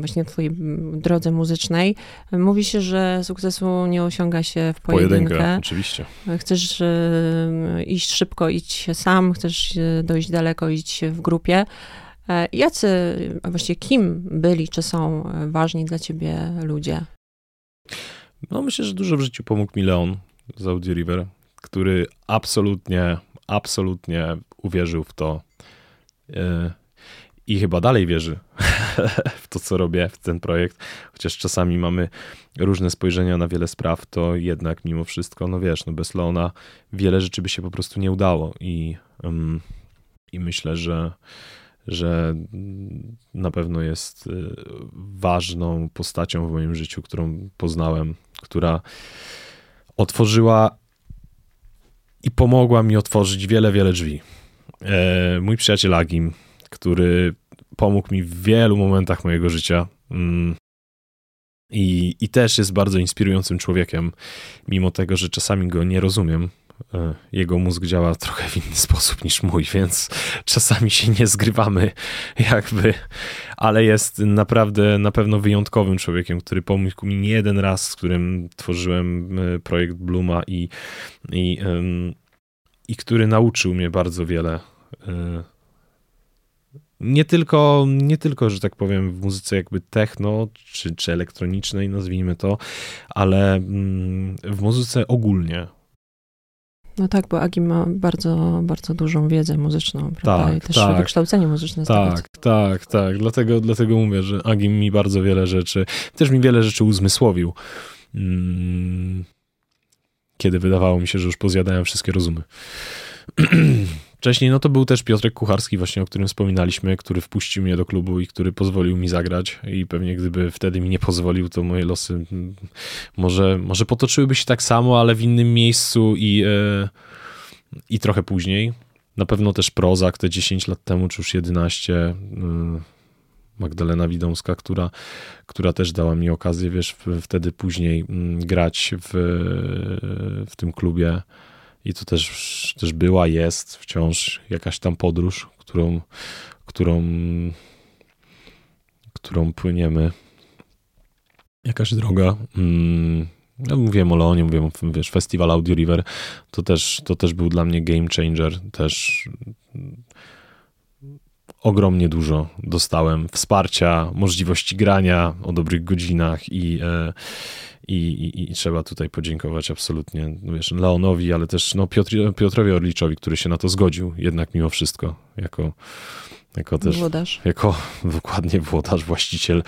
właśnie w twojej drodze muzycznej. Mówi się, że sukcesu nie osiąga się w pojedynkę. pojedynkę oczywiście. Chcesz iść szybko, idź sam, chcesz dojść daleko, idź w grupie. E, jacy, właściwie kim byli, czy są ważni dla ciebie ludzie? No myślę, że dużo w życiu pomógł mi Leon z Audio River, który absolutnie, absolutnie uwierzył w to e, i chyba dalej wierzy w to, co robię, w ten projekt. Chociaż czasami mamy różne spojrzenia na wiele spraw, to jednak mimo wszystko, no wiesz, no bez Leona wiele rzeczy by się po prostu nie udało i, um, i myślę, że że na pewno jest y, ważną postacią w moim życiu, którą poznałem, która otworzyła i pomogła mi otworzyć wiele, wiele drzwi. E, mój przyjaciel Agim, który pomógł mi w wielu momentach mojego życia. Mm, I, I też jest bardzo inspirującym człowiekiem, mimo tego, że czasami go nie rozumiem. E, jego mózg działa trochę w inny sposób niż mój, więc czasami się nie zgrywamy, jakby, ale jest naprawdę na pewno wyjątkowym człowiekiem, który pomógł mi nie jeden raz, z którym tworzyłem e, projekt Bluma i, i, i który nauczył mnie bardzo wiele. E, nie tylko, nie tylko, że tak powiem, w muzyce jakby techno czy, czy elektronicznej, nazwijmy to, ale mm, w muzyce ogólnie no tak, bo Agi ma bardzo, bardzo dużą wiedzę muzyczną, prawda? Tak, I też tak, wykształcenie muzyczne. Tak, tak, tak. Dlatego, dlatego mówię, że Agi mi bardzo wiele rzeczy, też mi wiele rzeczy uzmysłowił. Mm, kiedy wydawało mi się, że już pozjadałem wszystkie rozumy. Wcześniej no to był też Piotrek Kucharski właśnie, o którym wspominaliśmy, który wpuścił mnie do klubu i który pozwolił mi zagrać i pewnie gdyby wtedy mi nie pozwolił, to moje losy mm, może, może potoczyłyby się tak samo, ale w innym miejscu i, e, i trochę później. Na pewno też Prozak te 10 lat temu, czy już 11, e, Magdalena Widomska, która, która też dała mi okazję, wiesz, wtedy później mm, grać w, w tym klubie i to też, też była, jest wciąż jakaś tam podróż, którą, którą, którą płyniemy. Jakaś droga. Mm, ja mówiłem o Leonie, mówiłem, wiesz, festiwal Audio River, to też, to też był dla mnie game changer, też ogromnie dużo dostałem wsparcia, możliwości grania o dobrych godzinach i, e, i, i, i, trzeba tutaj podziękować absolutnie no wiesz, Leonowi, ale też no, Piotr, Piotrowi Orliczowi, który się na to zgodził jednak mimo wszystko, jako, jako też... Włodarz. Jako dokładnie włodarz, właściciel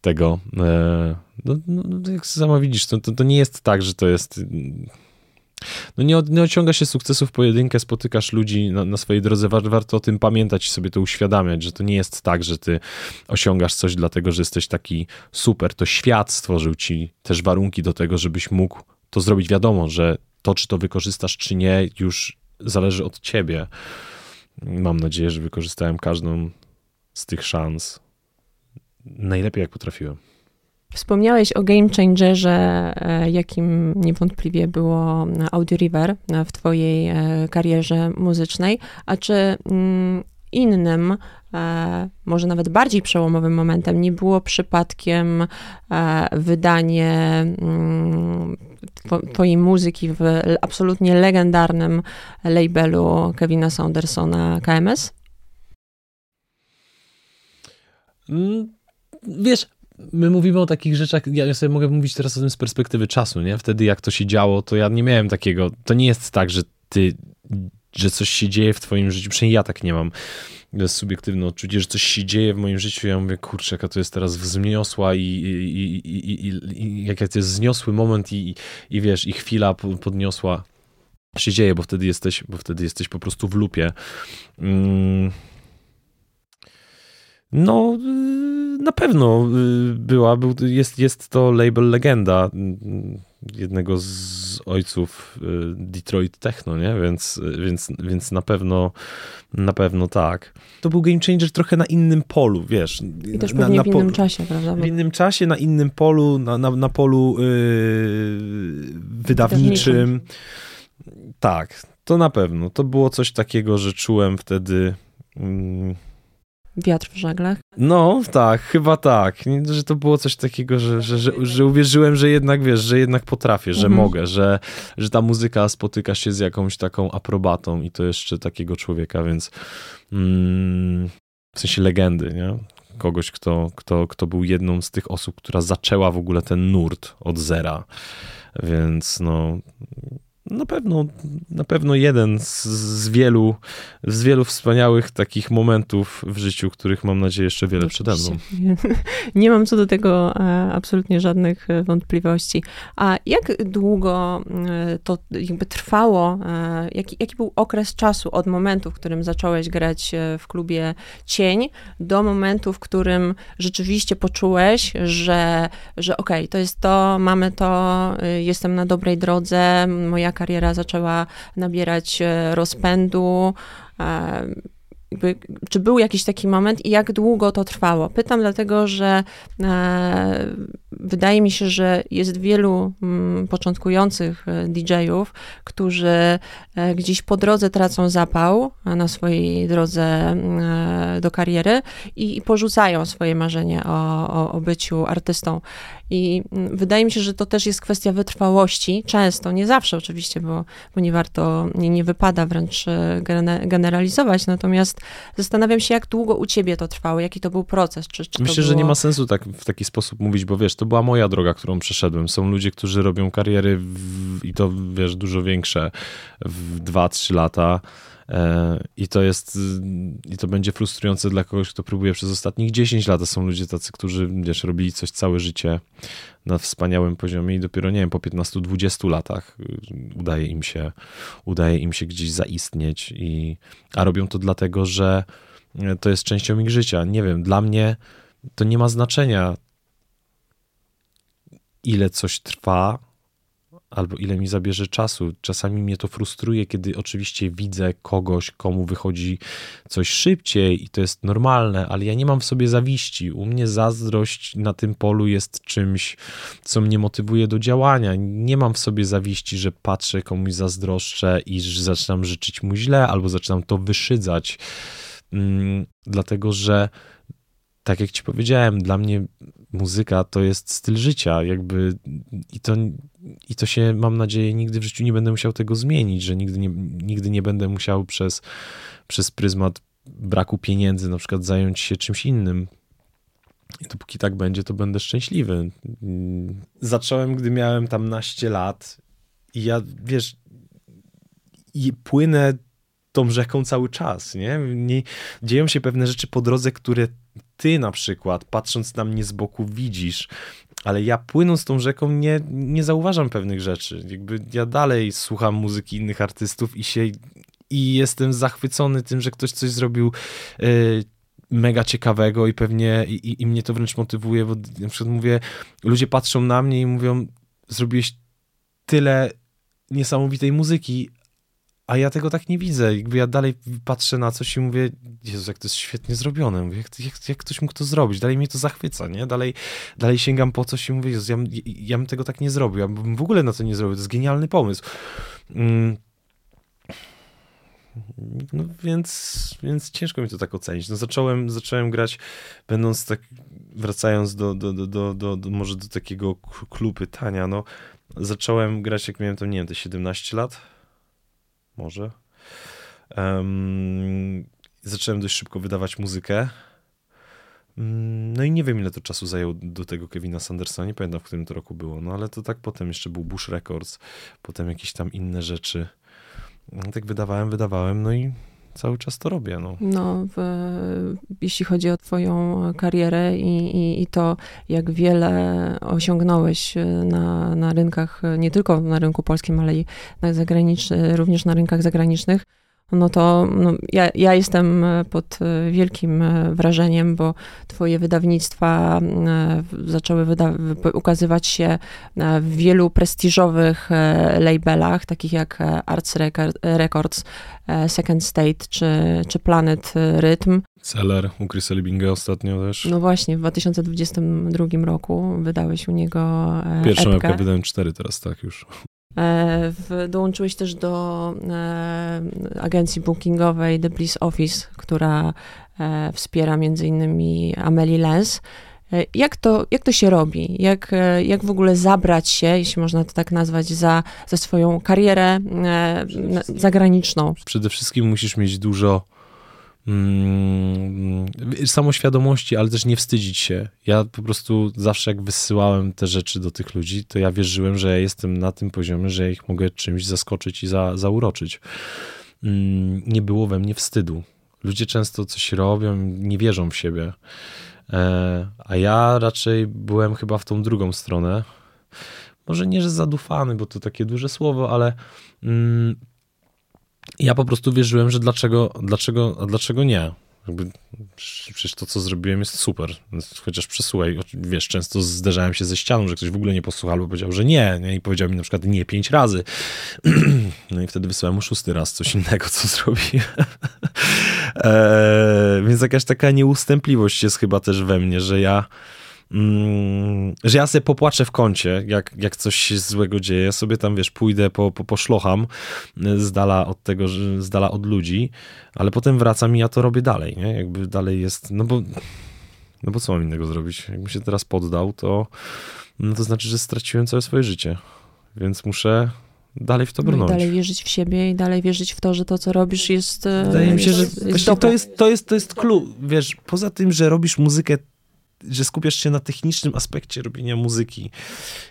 tego. E, no, no, no, jak sama widzisz, to, to, to nie jest tak, że to jest no nie, nie osiąga się sukcesu w pojedynkę, spotykasz ludzi na, na swojej drodze, war, warto o tym pamiętać i sobie to uświadamiać, że to nie jest tak, że ty osiągasz coś dlatego, że jesteś taki super, to świat stworzył ci też warunki do tego, żebyś mógł to zrobić. Wiadomo, że to, czy to wykorzystasz, czy nie, już zależy od ciebie. Mam nadzieję, że wykorzystałem każdą z tych szans najlepiej, jak potrafiłem. Wspomniałeś o game changerze, e, jakim niewątpliwie było Audio River w twojej e, karierze muzycznej, a czy mm, innym, e, może nawet bardziej przełomowym momentem nie było przypadkiem wydanie mm, twojej muzyki w absolutnie legendarnym labelu Kevina Saundersona KMS? Mm, wiesz, my mówimy o takich rzeczach, ja sobie mogę mówić teraz o tym z perspektywy czasu, nie? Wtedy jak to się działo, to ja nie miałem takiego, to nie jest tak, że ty, że coś się dzieje w twoim życiu, przynajmniej ja tak nie mam. To jest subiektywne odczucie, że coś się dzieje w moim życiu, ja mówię, kurczę, jaka to jest teraz wzniosła i, i, i, i, i jak to jest wzniosły moment i, i wiesz, i chwila podniosła się dzieje, bo wtedy jesteś, bo wtedy jesteś po prostu w lupie. Mm. No, y, na pewno y, była, był, jest, jest to label legenda mm, jednego z ojców y, Detroit Techno, nie? Więc, więc, więc na pewno na pewno tak. To był game changer trochę na innym polu, wiesz. I też pewnie na, na w innym czasie, prawda? W innym czasie, na innym polu, na, na, na polu yy, wydawniczym. Tak, to na pewno. To było coś takiego, że czułem wtedy... Yy, Wiatr w żaglach? No, tak, chyba tak. Że to było coś takiego, że, że, że, że uwierzyłem, że jednak wiesz, że jednak potrafię, że mhm. mogę, że, że ta muzyka spotyka się z jakąś taką aprobatą i to jeszcze takiego człowieka, więc mm, w sensie legendy, nie? Kogoś, kto, kto, kto był jedną z tych osób, która zaczęła w ogóle ten nurt od zera. Więc no, na pewno, na pewno jeden z, z, wielu, z wielu wspaniałych takich momentów w życiu, których mam nadzieję jeszcze wiele przede mną. Nie, mam co do tego e, absolutnie żadnych e, wątpliwości. A jak długo e, to jakby trwało? Jaki, jaki był okres czasu od momentu, w którym zacząłeś grać w klubie Cień, do momentu, w którym rzeczywiście poczułeś, że, że okej, okay, to jest to, mamy to, jestem na dobrej drodze, moja kariera zaczęła nabierać e, rozpędu. E, jakby, czy był jakiś taki moment i jak długo to trwało? Pytam dlatego, że e, wydaje mi się, że jest wielu m, mm, początkujących e, DJ-ów, którzy e, gdzieś po drodze tracą zapał na swojej drodze e, do kariery i, i, porzucają swoje marzenie o, o, o byciu artystą. I mm, wydaje mi się, że to też jest kwestia wytrwałości, często, nie zawsze oczywiście, bo, bo nie warto, nie, nie wypada wręcz e, generalizować, natomiast zastanawiam się, jak długo u ciebie to trwało, jaki to był proces. Czy, czy Myślę, było... że nie ma sensu tak, w taki sposób mówić, bo wiesz, to była moja droga, którą przeszedłem. Są ludzie, którzy robią kariery w, i to, wiesz, dużo większe w 2-3 lata I to jest, i to będzie frustrujące dla kogoś, kto próbuje przez ostatnich 10 lat. To są ludzie tacy, którzy, wiesz, robili coś całe życie na wspaniałym poziomie i dopiero, nie wiem, po 15-20 latach y, udaje im się, udaje im się gdzieś zaistnieć i, a robią to dlatego, że e, to jest częścią ich życia. Nie wiem, dla mnie to nie ma znaczenia, ile coś trwa, albo ile mi zabierze czasu. Czasami mnie to frustruje, kiedy oczywiście widzę kogoś, komu wychodzi coś szybciej i to jest normalne, ale ja nie mam w sobie zawiści. U mnie zazdrość na tym polu jest czymś, co mnie motywuje do działania. Nie mam w sobie zawiści, że patrzę komuś zazdroszczę i zaczynam życzyć mu źle albo zaczynam to wyszydzać. Mm, dlatego, że tak jak ci powiedziałem, dla mnie muzyka to jest styl życia, jakby i to, i to się, mam nadzieję, nigdy w życiu nie będę musiał tego zmienić, że nigdy nie, nigdy nie będę musiał przez, przez pryzmat braku pieniędzy na przykład zająć się czymś innym. I dopóki tak będzie, to będę szczęśliwy. Zacząłem, gdy miałem tam naście lat i ja, wiesz, i płynę tą rzeką cały czas, nie? nie? Dzieją się pewne rzeczy po drodze, które ty na przykład, patrząc na mnie z boku, widzisz, ale ja płynąc tą rzeką nie, nie zauważam pewnych rzeczy. Jakby ja dalej słucham muzyki innych artystów i się i jestem zachwycony tym, że ktoś coś zrobił yy, mega ciekawego i pewnie i, i mnie to wręcz motywuje, bo na przykład mówię, ludzie patrzą na mnie i mówią, zrobiłeś tyle niesamowitej muzyki, a ja tego tak nie widzę. Jakby ja dalej patrzę na coś i mówię, Jezu, jak to jest świetnie zrobione. Mówię, jak, jak, jak ktoś mógł to zrobić? Dalej mnie to zachwyca, nie? Dalej, dalej sięgam po coś i mówię, Jezu, ja, ja bym tego tak nie zrobił. Ja bym w ogóle na to nie zrobił. To jest genialny pomysł. Mm. No więc, więc ciężko mi to tak ocenić. No zacząłem, zacząłem grać, będąc tak, wracając do, do, do, do, do, do może do takiego klubu pytania, no zacząłem grać jak miałem to, nie wiem, te 17 lat może. Um, zacząłem dość szybko wydawać muzykę. Mm, no i nie wiem, ile to czasu zajęło do tego Kevina Sandersa, nie pamiętam, w którym to roku było, no ale to tak potem jeszcze był Bush Records, potem jakieś tam inne rzeczy. No, tak wydawałem, wydawałem, no i cały czas to robię. No, no w, jeśli chodzi o twoją karierę i, i, i, to, jak wiele osiągnąłeś na, na rynkach, nie tylko na rynku polskim, ale i na zagraniczny, również na rynkach zagranicznych, no to no, ja, ja jestem e, pod e, wielkim e, wrażeniem, bo twoje wydawnictwa zaczęły wyda ukazywać się w wielu prestiżowych labelach, takich jak Arts Records, Second State czy, czy Planet Rhythm. Celer u Chrisa Libinga ostatnio też. No właśnie, w 2022 roku wydałeś u niego Pierwszą epkę. epkę wydałem cztery teraz, tak już. E, w, dołączyłeś też do e, agencji bookingowej The Bliss Office, która e, wspiera między innymi Amelie Lens. E, jak to, jak to się robi? Jak, e, jak w ogóle zabrać się, jeśli można to tak nazwać, za, za swoją karierę e, zagraniczną? Przede wszystkim musisz mieć dużo mm, samoświadomości, ale też nie wstydzić się. Ja po prostu zawsze jak wysyłałem te rzeczy do tych ludzi, to ja wierzyłem, że ja jestem na tym poziomie, że ich mogę czymś zaskoczyć i za, zauroczyć. Mm, nie było we mnie wstydu. Ludzie często coś robią, nie wierzą w siebie. E, a ja raczej byłem chyba w tą drugą stronę. Może nie, że zadufany, bo to takie duże słowo, ale mm, ja po prostu wierzyłem, że dlaczego, dlaczego, dlaczego nie? Jakby, przecież to, co zrobiłem, jest super. Chociaż przesłuchaj, wiesz, często zderzałem się ze ścianą, że ktoś w ogóle nie posłuchał, albo powiedział, że nie, nie, i powiedział mi na przykład nie pięć razy. No i wtedy wysłałem mu szósty raz coś innego, co zrobi. eee, więc jakaś taka nieustępliwość jest chyba też we mnie, że ja Mm, że ja sobie popłaczę w kącie, jak, jak coś się złego dzieje, ja sobie tam, wiesz, pójdę, po, po, poszlocham y, z dala od tego, z dala od ludzi, ale potem wracam i ja to robię dalej, nie? Jakby dalej jest, no bo, no bo co mam innego zrobić? Jakbym się teraz poddał, to, no to znaczy, że straciłem całe swoje życie, więc muszę dalej w to brnąć. No i dalej wierzyć w siebie i dalej wierzyć w to, że to, co robisz jest e, Wydaje mi się, że jest to jest, to jest, to jest clue, wiesz, poza tym, że robisz muzykę że skupiasz się na technicznym aspekcie robienia muzyki.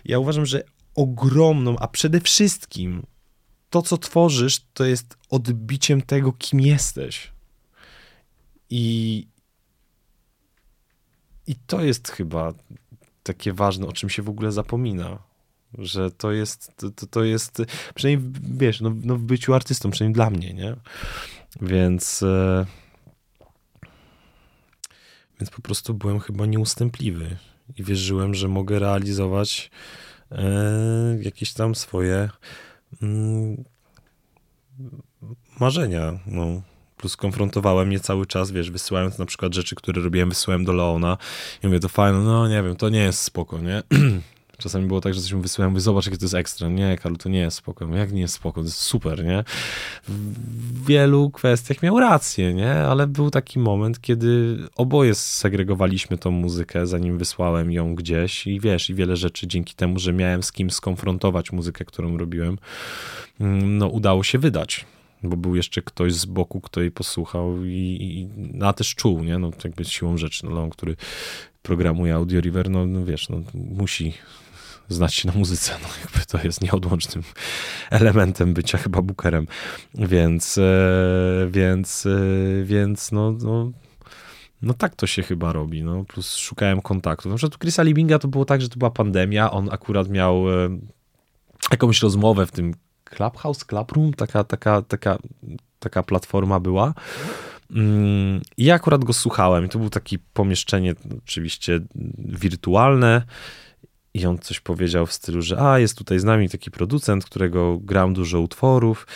Ja uważam, że ogromną, a przede wszystkim to, co tworzysz, to jest odbiciem tego, kim jesteś. I, i to jest chyba takie ważne, o czym się w ogóle zapomina. Że to jest, to, to jest, przynajmniej wiesz, no, no w byciu artystą, przynajmniej dla mnie, nie? Więc. E więc po prostu byłem chyba nieustępliwy i wierzyłem, że mogę realizować e, jakieś tam swoje mm, marzenia. No. Plus konfrontowałem je cały czas, wiesz, wysyłając na przykład rzeczy, które robiłem, wysyłałem do Leona i mówię, to fajne, no nie wiem, to nie jest spoko, nie? Czasami było tak, że coś mi wysyłałem, mówię, zobacz, jakie to jest ekstra. Nie, Karol, to nie jest spoko. Jak nie jest spoko? To jest super, nie? W wielu kwestiach miał rację, nie? Ale był taki moment, kiedy oboje segregowaliśmy tą muzykę, zanim wysłałem ją gdzieś i wiesz, i wiele rzeczy dzięki temu, że miałem z kim skonfrontować muzykę, którą robiłem, mm, no udało się wydać bo był jeszcze ktoś z boku, kto jej posłuchał i, i no, a też czuł, nie? No, jakby siłą rzeczy, no, który programuje Audio River, no, no wiesz, no, musi znać się na muzyce. No, jakby to jest nieodłącznym elementem bycia chyba bookerem. Więc, e, więc, e, więc no, no, no tak to się chyba robi. No. Plus szukałem kontaktu. Na przykład u Chrisa Libinga to było tak, że to była pandemia. On akurat miał e, jakąś rozmowę w tym Clubhouse, Clubroom, taka, taka, taka, taka platforma była. Mm, I ja akurat go słuchałem. To było takie pomieszczenie oczywiście wirtualne i on coś powiedział w stylu, że a, jest tutaj z nami taki producent, którego gram dużo utworów.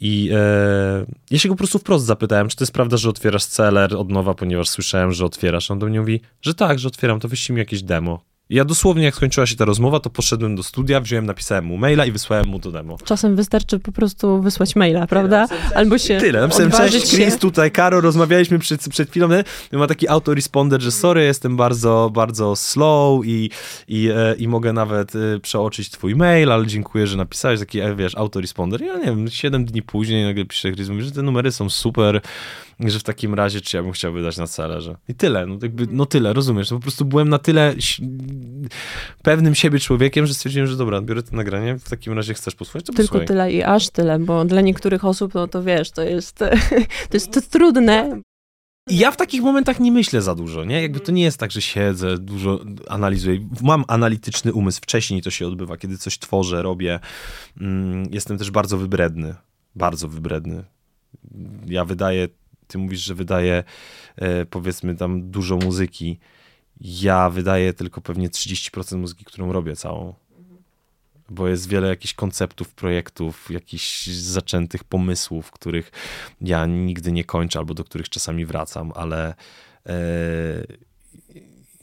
I e, ja się go po prostu wprost zapytałem, czy to jest prawda, że otwierasz celer od nowa, ponieważ słyszałem, że otwierasz. On do mnie mówi, że tak, że otwieram, to wyślij mi jakieś demo. Ja dosłownie, jak skończyła się ta rozmowa, to poszedłem do studia, wziąłem, napisałem mu maila i wysłałem mu to demo. Czasem wystarczy po prostu wysłać maila, prawda? Albo się Tyle. Napisałem, cześć, Chris, tutaj, Karo, rozmawialiśmy przed, przed chwilą. Nie? Ma taki autoresponder, że sorry, jestem bardzo, bardzo slow i, i, e, i mogę nawet e, przeoczyć twój mail, ale dziękuję, że napisałeś taki, e, wiesz, autoresponder. Ja nie wiem, 7 dni później nagle pisze Chris, mówi, że te numery są super, że w takim razie czy ja bym chciał wydać na celerze. I tyle, no, jakby, no tyle, rozumiesz, no, po prostu byłem na tyle pewnym siebie człowiekiem, że stwierdziłem, że dobra, biorę to nagranie, w takim razie chcesz posłuchać, to Tylko posłuchaj. tyle i aż tyle, bo dla niektórych osób, no to wiesz, to jest, to jest to trudne. Ja w takich momentach nie myślę za dużo, nie? Jakby to nie jest tak, że siedzę, dużo analizuję. Mam analityczny umysł, wcześniej to się odbywa, kiedy coś tworzę, robię. Mm, Jestem też bardzo wybredny, bardzo wybredny. Ja wydaję, ty mówisz, że wydaję e, powiedzmy tam dużo muzyki. Ja wydaję tylko pewnie 30% muzyki, którą robię całą. Bo jest wiele jakichś konceptów, projektów, jakichś zaczętych pomysłów, których ja nigdy nie kończę albo do których czasami wracam, ale e,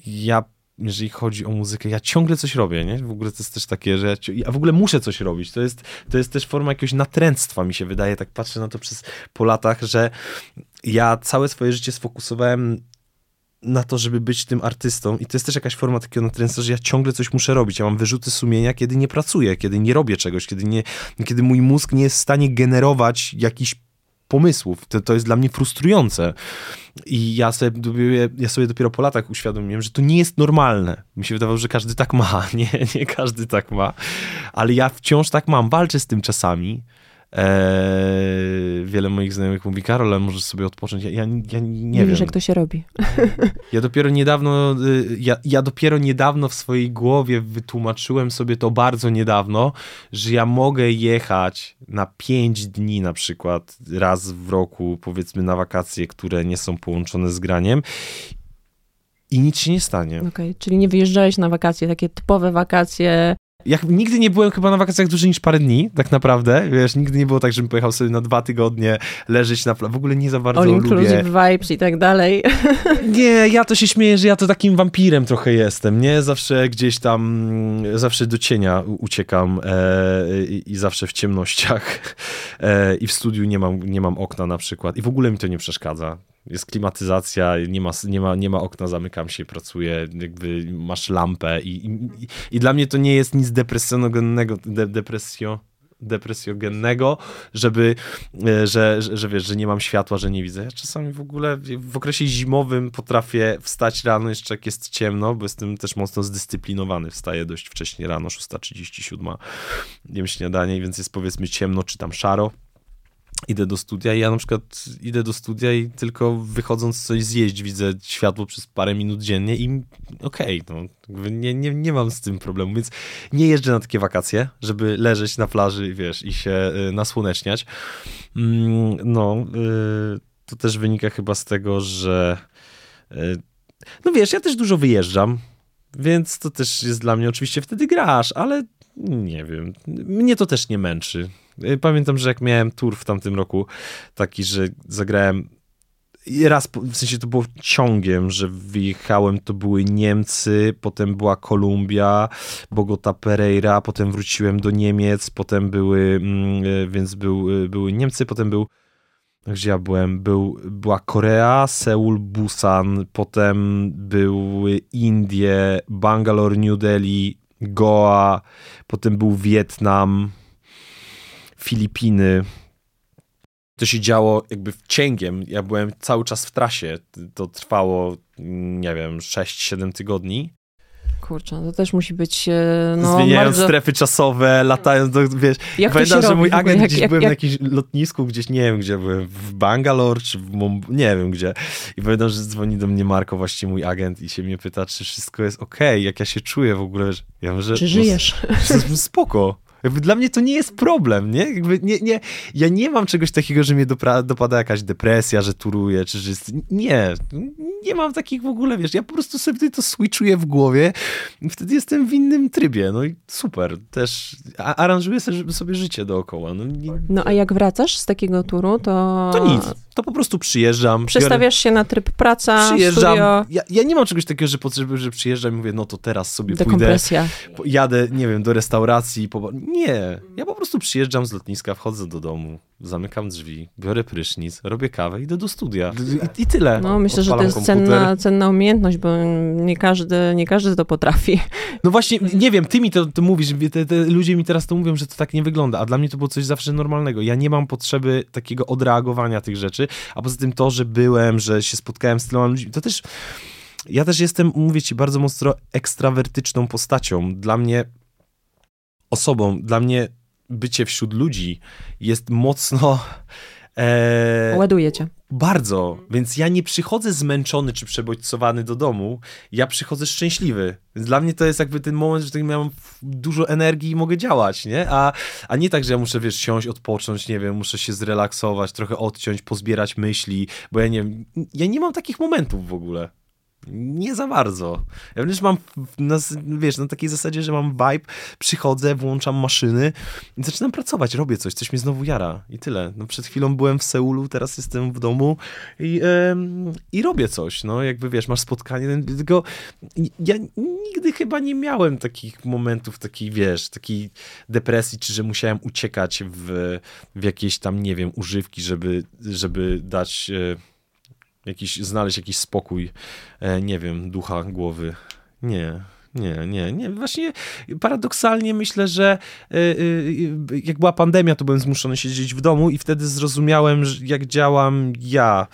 ja, jeżeli chodzi o muzykę, ja ciągle coś robię, nie? W ogóle to jest też takie, że ja, ja w ogóle muszę coś robić. To jest, to jest też forma jakiegoś natręctwa, mi się wydaje, tak patrzę na to przez, po latach, że ja całe swoje życie sfokusowałem na to, żeby być tym artystą i to jest też jakaś forma takiego natręctwa, że ja ciągle coś muszę robić. Ja mam wyrzuty sumienia, kiedy nie pracuję, kiedy nie robię czegoś, kiedy, nie, kiedy mój mózg nie jest w stanie generować jakichś pomysłów. To, to jest dla mnie frustrujące. I ja sobie, ja sobie dopiero po latach uświadomiłem, że to nie jest normalne. Mi się wydawało, że każdy tak ma. Nie, nie każdy tak ma. Ale ja wciąż tak mam. Walczę z tym czasami. Eee, wiele moich znajomych mówi, Karol, ale możesz sobie odpocząć. Ja, ja, ja nie Nie wiem. wiesz, jak to się robi. Ja dopiero niedawno, y, ja, ja dopiero niedawno w swojej głowie wytłumaczyłem sobie to bardzo niedawno, że ja mogę jechać na pięć dni na przykład raz w roku, powiedzmy na wakacje, które nie są połączone z graniem i nic się nie stanie. Okej, czyli nie wyjeżdżałeś na wakacje, takie typowe wakacje. Ja nigdy nie byłem chyba na wakacjach dłużej niż parę dni, tak naprawdę. Wiesz, nigdy nie było tak, żebym pojechał sobie na dwa tygodnie leżeć na pla- W ogóle nie za bardzo All lubię. vibes i tak dalej. Nie, ja to się śmieję, że ja to takim wampirem trochę jestem, nie? Zawsze gdzieś tam, zawsze do cienia uciekam e, i, i zawsze w ciemnościach e, i w studiu nie mam, nie mam okna na przykład i w ogóle mi to nie przeszkadza. Jest klimatyzacja, nie ma, nie ma, nie ma okna, zamykam się, pracuję, jakby masz lampę i, i, i dla mnie to nie jest nic depresjonogennego, de, depresjo, depresjogennego, żeby, e, że, że, że wiesz, że nie mam światła, że nie widzę. Ja czasami w ogóle w okresie zimowym potrafię wstać rano jeszcze jak jest ciemno, bo jestem też mocno zdyscyplinowany. Wstaję dość wcześnie rano, 6.37, jem śniadanie, więc jest powiedzmy ciemno czy tam szaro. Idę do studia i ja na przykład idę do studia i tylko wychodząc coś zjeść widzę światło przez parę minut dziennie i okej, no jakby nie, nie, nie mam z tym problemu, więc nie jeżdżę na takie wakacje, żeby leżeć na plaży, wiesz, i się y, nasłoneczniać. Mm, No, y, to też wynika chyba z tego, że y, no wiesz, ja też dużo wyjeżdżam, więc to też jest dla mnie, oczywiście wtedy grasz, ale nie wiem, mnie to też nie męczy. Y, Pamiętam, że jak miałem tour w tamtym roku, taki, że zagrałem raz, w sensie to było ciągiem, że wyjechałem, to były Niemcy, potem była Kolumbia, Bogota Pereira, potem wróciłem do Niemiec, potem były, mm, y, więc był, y, były Niemcy, potem był, gdzie ja byłem, był, była Korea, Seul, Busan, potem były Indie, Bangalore, New Delhi, Goa, potem był Wietnam, Filipiny. To się działo jakby cięgiem. Ja byłem cały czas w trasie. To trwało, nie wiem, 6-7 tygodni. Kurczę, to też musi być e, no, Zmieniając bardzo... strefy czasowe, latając do, wiesz, Jak Pamiętam, że mój agent Jak- gdzieś jak- byłem jak- na jakimś lotnisku, gdzieś nie wiem gdzie byłem, w Bangalore czy w Mum... nie wiem gdzie. I pamiętam, że dzwoni do mnie Marko, właściwie mój agent i się mnie pyta, czy wszystko jest okej, jak ja się czuję w ogóle. że- Ja mówię, że, Czy no, żyjesz? że spoko. Jakby dla mnie to nie jest problem, nie? Jakby nie, nie, ja nie mam czegoś takiego, że mnie dopada jakaś depresja, że turuję, czy że jest... Nie, nie mam takich w ogóle, wiesz, ja po prostu sobie to switchuję w głowie i wtedy jestem w innym trybie, no i super. Też aranżuję sobie, sobie życie dookoła. No, nie, No a jak wracasz z takiego turu, to... to nic, to po prostu przyjeżdżam. biorę- Przestawiasz się na tryb praca, Przyjeżdżam. Ja, ja nie mam czegoś takiego, że, potrzebuję, że przyjeżdżam i mówię, no to teraz sobie pójdę jadę, nie wiem, do restauracji. Po... Nie, ja po prostu przyjeżdżam z lotniska, wchodzę do domu, zamykam drzwi, biorę prysznic, robię kawę, idę do studia. I, i tyle. No myślę, że to Odpalam jest cenna, cenna umiejętność, bo nie każdy, nie każdy to potrafi. No właśnie, nie wiem, ty mi to, to mówisz, te, te ludzie mi teraz to mówią, że to tak nie wygląda, a dla mnie to było coś zawsze normalnego. Ja nie mam potrzeby takiego odreagowania tych rzeczy, a poza tym to, że byłem, że się spotkałem z tyloma ludźmi, to też... Ja też jestem, mówię ci, bardzo mocno ekstrawertyczną postacią. Dla mnie osobą, dla mnie bycie wśród ludzi jest mocno E, Ładuje cię. Bardzo, więc ja nie przychodzę zmęczony czy przebodźcowany do domu, ja przychodzę szczęśliwy. Więc dla mnie to jest jakby ten moment, że tak mam dużo energii i mogę działać, nie? A, a nie tak, że ja muszę, wiesz, siąść, odpocząć, nie wiem, muszę się zrelaksować, trochę odciąć, pozbierać myśli, bo ja nie wiem, ja nie mam takich momentów w ogóle. Nie za bardzo. Ja wręcz mam, na, wiesz, na takiej zasadzie, że mam vibe, przychodzę, włączam maszyny i zaczynam pracować, robię coś, coś mnie znowu jara i tyle. No przed chwilą byłem w Seulu, teraz jestem w domu i, yy, i robię coś, no jakby wiesz, masz spotkanie, tylko ja nigdy chyba nie miałem takich momentów, takiej wiesz, takiej depresji, czy że musiałem uciekać w, w jakieś tam, nie wiem, używki, żeby, żeby dać... Yy, jakiś, znaleźć jakiś spokój, e, nie wiem, ducha, głowy. Nie, nie, nie, nie. Właśnie paradoksalnie myślę, że e, e, jak była pandemia, to byłem zmuszony siedzieć w domu i wtedy zrozumiałem, jak działam ja,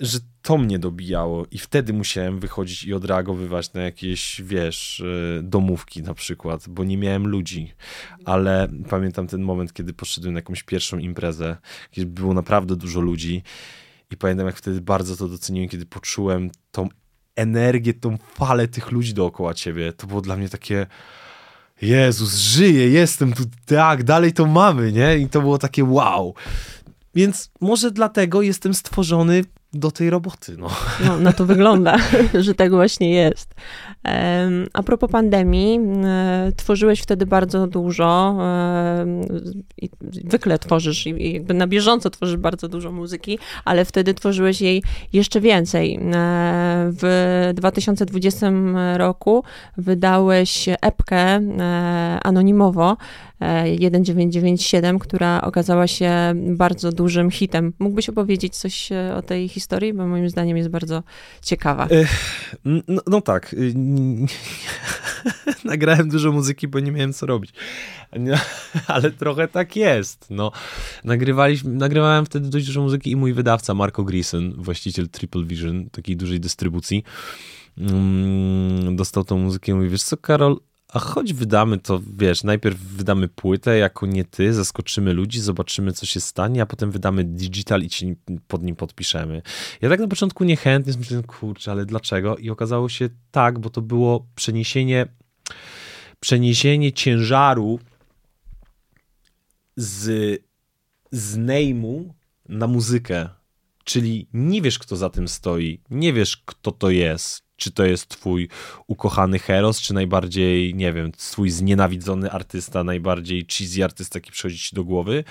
że to mnie dobijało i wtedy musiałem wychodzić i odreagowywać na jakieś, wiesz, domówki na przykład, bo nie miałem ludzi, ale pamiętam ten moment, kiedy poszedłem na jakąś pierwszą imprezę, gdzie było naprawdę dużo ludzi i pamiętam, jak wtedy bardzo to doceniłem, kiedy poczułem tą energię, tą falę tych ludzi dookoła ciebie. To było dla mnie takie. Jezus, żyję, jestem tu, tak, dalej to mamy, nie? I to było takie wow. Więc może dlatego jestem stworzony do tej roboty. No. no na to wygląda, że tak właśnie jest. A propos pandemii, tworzyłeś wtedy bardzo dużo, i zwykle tworzysz i jakby na bieżąco tworzysz bardzo dużo muzyki, ale wtedy tworzyłeś jej jeszcze więcej. W 2020 roku wydałeś epkę e, anonimowo 1997, która okazała się bardzo dużym hitem. Mógłbyś opowiedzieć coś o tej historii, bo moim zdaniem jest bardzo ciekawa. No, no tak. Y, Nagrałem dużo muzyki, bo nie miałem co robić. Ale trochę tak jest. No, nagrywaliśmy, nagrywałem wtedy dość dużo muzyki i mój wydawca Marco Grison, właściciel Triple Vision, takiej dużej dystrybucji, mm, dostał tą muzykę i mówi, wiesz co Karol, a choć wydamy to, wiesz, najpierw wydamy płytę jako nie ty, zaskoczymy ludzi, zobaczymy co się stanie, a potem wydamy digital i ci pod nim podpiszemy. Ja tak na początku niechętnie myślałem, kurczę, ale dlaczego? I okazało się tak, bo to było przeniesienie przeniesienie ciężaru z, z name'u na muzykę. Czyli nie wiesz, kto za tym stoi, nie wiesz, kto to jest, czy to jest twój ukochany heros, czy najbardziej, nie wiem, twój znienawidzony artysta, najbardziej cheesy artysta, jaki przychodzi ci do głowy,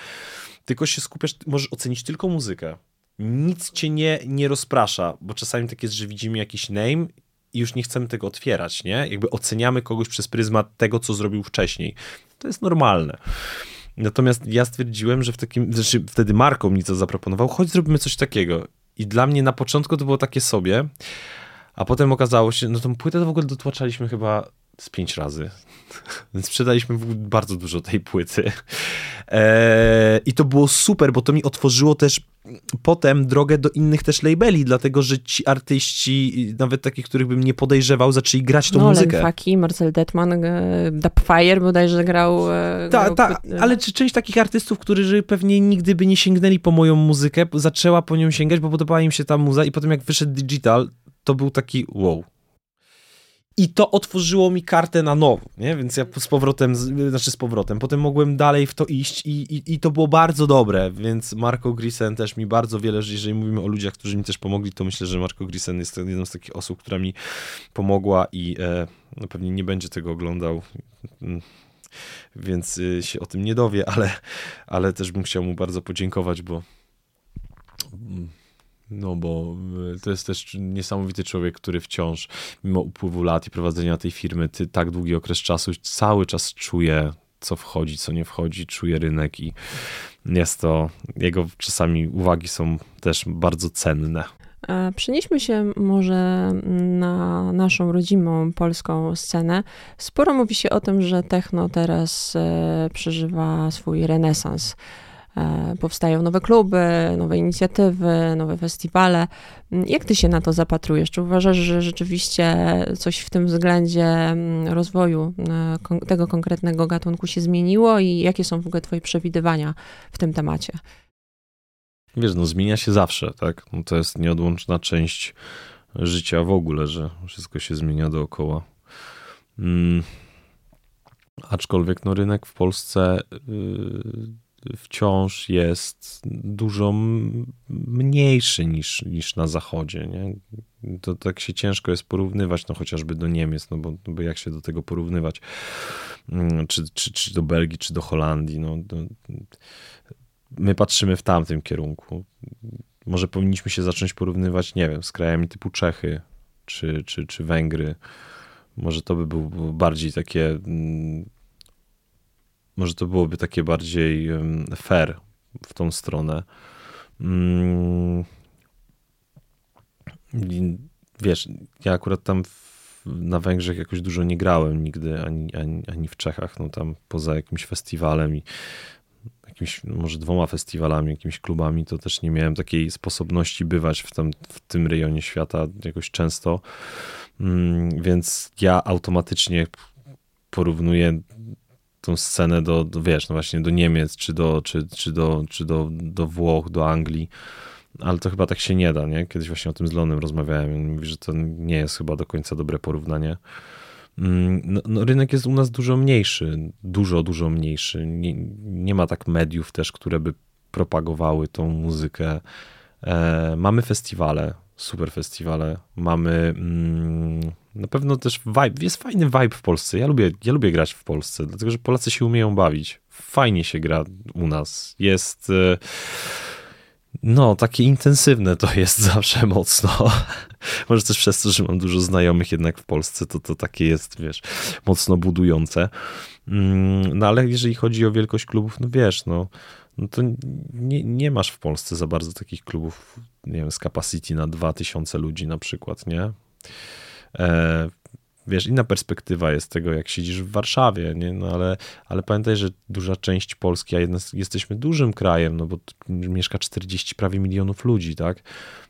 tylko się skupiasz, możesz ocenić tylko muzykę. Nic cię nie, nie rozprasza, bo czasami tak jest, że widzimy jakiś name i już nie chcemy tego otwierać, nie? Jakby oceniamy kogoś przez pryzmat tego, co zrobił wcześniej. To jest normalne. Natomiast ja stwierdziłem, że w takim, znaczy wtedy Marko mi to zaproponował, choć zrobimy coś takiego. I dla mnie na początku to było takie sobie, a potem okazało się, no tą płytę to w ogóle dotłaczaliśmy chyba z pięć razy. Więc sprzedaliśmy bardzo dużo tej płyty. Eee, I to było super, bo to mi otworzyło też potem drogę do innych też labeli, dlatego że ci artyści, nawet takich, których bym nie podejrzewał, zaczęli grać tą no, muzykę. Faki, Marcel Detman, e, Dubfire bodajże grał. Tak, tak, ale czy część takich artystów, którzy pewnie nigdy by nie sięgnęli po moją muzykę, zaczęła po nią sięgać, bo podobała im się ta muza i potem jak wyszedł digital, to był taki wow. I to otworzyło mi kartę na nowo, nie? Więc ja z powrotem, znaczy z powrotem, potem mogłem dalej w to iść i, i, i to było bardzo dobre, więc Marco Grisen też mi bardzo wiele, jeżeli mówimy o ludziach, którzy mi też pomogli, to myślę, że Marco Grisen jest jedną z takich osób, która mi pomogła i e, no pewnie nie będzie tego oglądał, mm, więc y, się o tym nie dowie, ale, ale też bym chciał mu bardzo podziękować, bo mm, no bo y, to jest też niesamowity człowiek, który wciąż, mimo upływu lat i prowadzenia tej firmy, ty, tak długi okres czasu, cały czas czuje, co wchodzi, co nie wchodzi, czuje rynek i jest to, jego czasami uwagi są też bardzo cenne. Przenieśmy się może na naszą rodzimą polską scenę. Sporo mówi się o tym, że techno teraz e, przeżywa swój renesans. E, powstają nowe kluby, nowe inicjatywy, nowe festiwale. Jak ty się na to zapatrujesz? Czy uważasz, że rzeczywiście coś w tym względzie rozwoju tego konkretnego gatunku się zmieniło i jakie są w ogóle twoje przewidywania w tym temacie? Wiesz, no zmienia się zawsze, tak? No, to jest nieodłączna część życia w ogóle, że wszystko się zmienia dookoła. Hmm. Aczkolwiek no, rynek w Polsce yy, wciąż jest dużo mniejszy niż, niż na zachodzie. Nie? To tak się ciężko jest porównywać, no chociażby do Niemiec, no bo, no bo jak się do tego porównywać? Yy, czy, czy, czy do Belgii, czy do Holandii? No, do, my patrzymy w tamtym kierunku. Może powinniśmy się zacząć porównywać, nie wiem, z krajami typu Czechy czy, czy, czy Węgry. Może to by było bardziej takie. Może to byłoby takie bardziej fair w tą stronę. Mm, wiesz, ja akurat tam na Węgrzech jakoś dużo nie grałem nigdy, ani, ani, ani w Czechach, no tam poza jakimś festiwalem i jakimiś, może dwoma festiwalami, jakimiś klubami, to też nie miałem takiej sposobności bywać w, tam, w tym rejonie świata jakoś często. Mm, więc ja automatycznie porównuję tą scenę do, do, wiesz, no właśnie do Niemiec, czy do, czy, czy, do, czy do, do Włoch, do Anglii, ale to chyba tak się nie da, nie? Kiedyś właśnie o tym z Lonem rozmawiałem i mówi, że to nie jest chyba do końca dobre porównanie. Mm, no, no, rynek jest u nas dużo mniejszy, dużo, dużo mniejszy. Nie, nie ma tak mediów też, które by propagowały tą muzykę. E, mamy festiwale, super festiwale. Mamy mm, na pewno też vibe, jest fajny vibe w Polsce. Ja lubię, ja lubię grać w Polsce, dlatego że Polacy się umieją bawić. Fajnie się gra u nas. Jest. E, no, takie intensywne to jest zawsze mocno. Może też przez to, że mam dużo znajomych jednak w Polsce, to to takie jest, wiesz, mocno budujące. Mm, no ale jeżeli chodzi o wielkość klubów, no wiesz, no, no to nie, nie masz w Polsce za bardzo takich klubów, nie wiem, z capacity na 2000 ludzi na przykład, nie? E, wiesz, inna perspektywa jest tego, jak siedzisz w Warszawie, nie? No ale, ale pamiętaj, że duża część Polski, a jednak jesteśmy dużym krajem, no bo mieszka 40 prawie milionów ludzi, tak?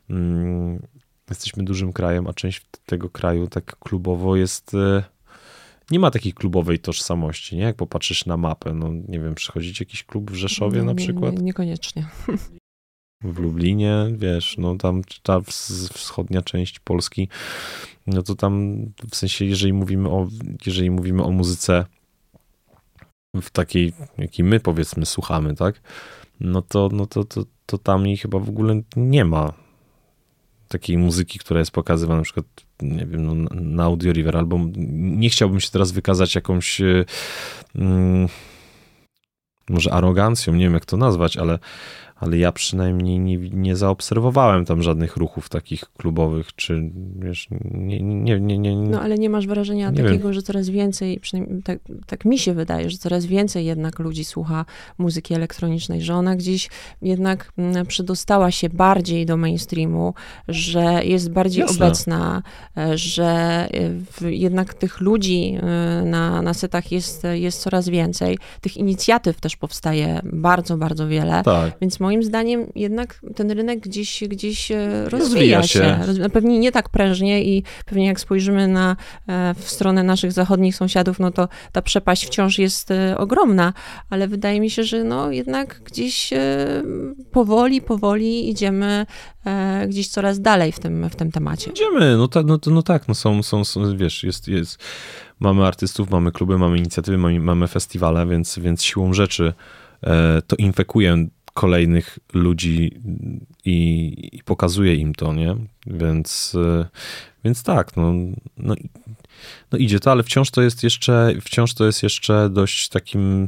Mm, jesteśmy dużym krajem, a część tego kraju tak klubowo jest e, nie ma takiej klubowej tożsamości, nie? Jak popatrzysz na mapę, no nie wiem, przychodzić jakiś klub w Rzeszowie nie, na przykład? Nie, niekoniecznie. W Lublinie, wiesz, no tam ta wschodnia część Polski, no to tam w sensie, jeżeli mówimy o, jeżeli mówimy o muzyce w takiej, jakiej my powiedzmy słuchamy, tak, no to, no to, to, to tam jej chyba w ogóle nie ma takiej muzyki, która jest pokazywana na przykład, nie wiem, no, na Audio River, albo nie chciałbym się teraz wykazać jakąś mm, może arogancją, nie wiem jak to nazwać, ale ale ja przynajmniej nie, nie zaobserwowałem tam żadnych ruchów takich klubowych, czy wiesz, nie, nie, nie, nie, No ale nie masz wrażenia takiego, wiem. że coraz więcej, przynajmniej tak, tak mi się wydaje, że coraz więcej jednak ludzi słucha muzyki elektronicznej, że ona gdzieś jednak mm, przedostała się bardziej do mainstreamu, że jest bardziej Jasne. obecna, e, że e, jednak tych ludzi e, na, na setach jest, jest coraz więcej. Tych inicjatyw też powstaje bardzo, bardzo wiele, tak. więc moim zdaniem jednak ten rynek gdzieś, gdzieś e, rozwija, się. się. Pewnie nie tak prężnie i pewnie jak spojrzymy na, e, w stronę naszych zachodnich sąsiadów, no to ta przepaść wciąż jest e, ogromna, ale wydaje mi się, że no jednak gdzieś powoli, powoli idziemy gdzieś coraz dalej w tym, w tym temacie. Idziemy, no, ta, no, no tak, no są, są, są, wiesz, jest, jest, mamy artystów, mamy kluby, mamy inicjatywy, mamy, mamy festiwale, więc, więc siłą rzeczy to infekuje kolejnych ludzi i, i pokazuje im to, nie? Więc, e, więc tak, no, no, no idzie to, ale wciąż to jest jeszcze, wciąż to jest jeszcze dość takim,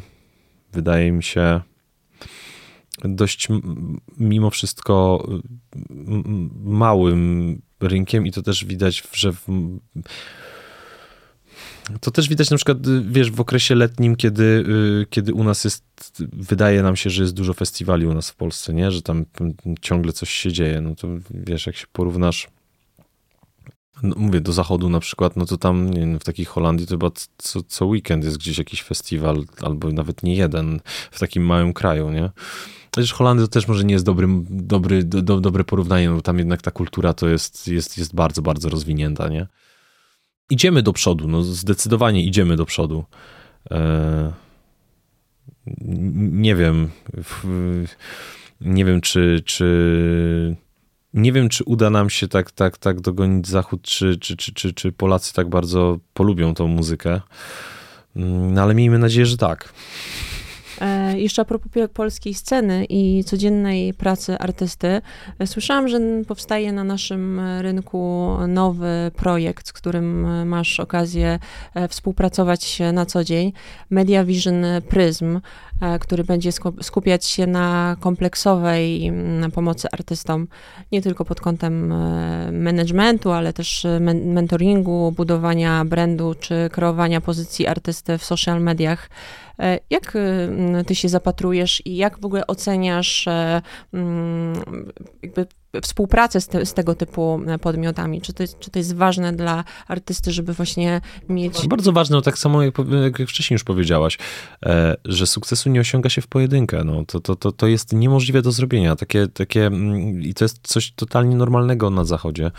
wydaje mi się, dość mimo wszystko małym rynkiem i to też widać, że w, to też widać na przykład, wiesz, w okresie letnim, kiedy, y, kiedy u nas jest, wydaje nam się, że jest dużo festiwali u nas w Polsce, nie? Że tam ciągle coś się dzieje. No to wiesz, jak się porównasz no, mówię, do zachodu na przykład, no to tam w takiej Holandii to chyba co, co weekend jest gdzieś jakiś festiwal, albo nawet nie jeden w takim małym kraju, nie? Chociaż Holandia to też może nie jest dobry, dobry, do, dobre porównanie, no bo tam jednak ta kultura to jest, jest, jest bardzo, bardzo rozwinięta, nie? Idziemy do przodu, no zdecydowanie idziemy do przodu. E, nie wiem, nie wiem, czy, czy nie wiem, czy uda nam się tak, tak, tak dogonić Zachód, czy, czy, czy, czy, czy Polacy tak bardzo polubią tą muzykę. Mm, no ale miejmy nadzieję, że tak. E, jeszcze a propos polskiej sceny i codziennej pracy artysty, e, słyszałam, że powstaje na naszym rynku nowy projekt, z którym masz okazję e, współpracować na co dzień. Media Vision Prism, który będzie skupiać się na kompleksowej pomocy artystom, nie tylko pod kątem managementu, ale też mentoringu, budowania brandu czy kreowania pozycji artysty w social mediach. E, jak y, ty się zapatrujesz i jak w ogóle oceniasz e, jakby współpracę z, te, z, tego typu e, podmiotami? Czy to, czy to jest ważne dla artysty, żeby właśnie mieć... Bardzo ważne, no tak samo jak, jak wcześniej już powiedziałaś, że sukcesu nie osiąga się w pojedynkę. No, to, to, to, to jest niemożliwe do zrobienia. Takie, takie, I to jest coś totalnie normalnego na Zachodzie,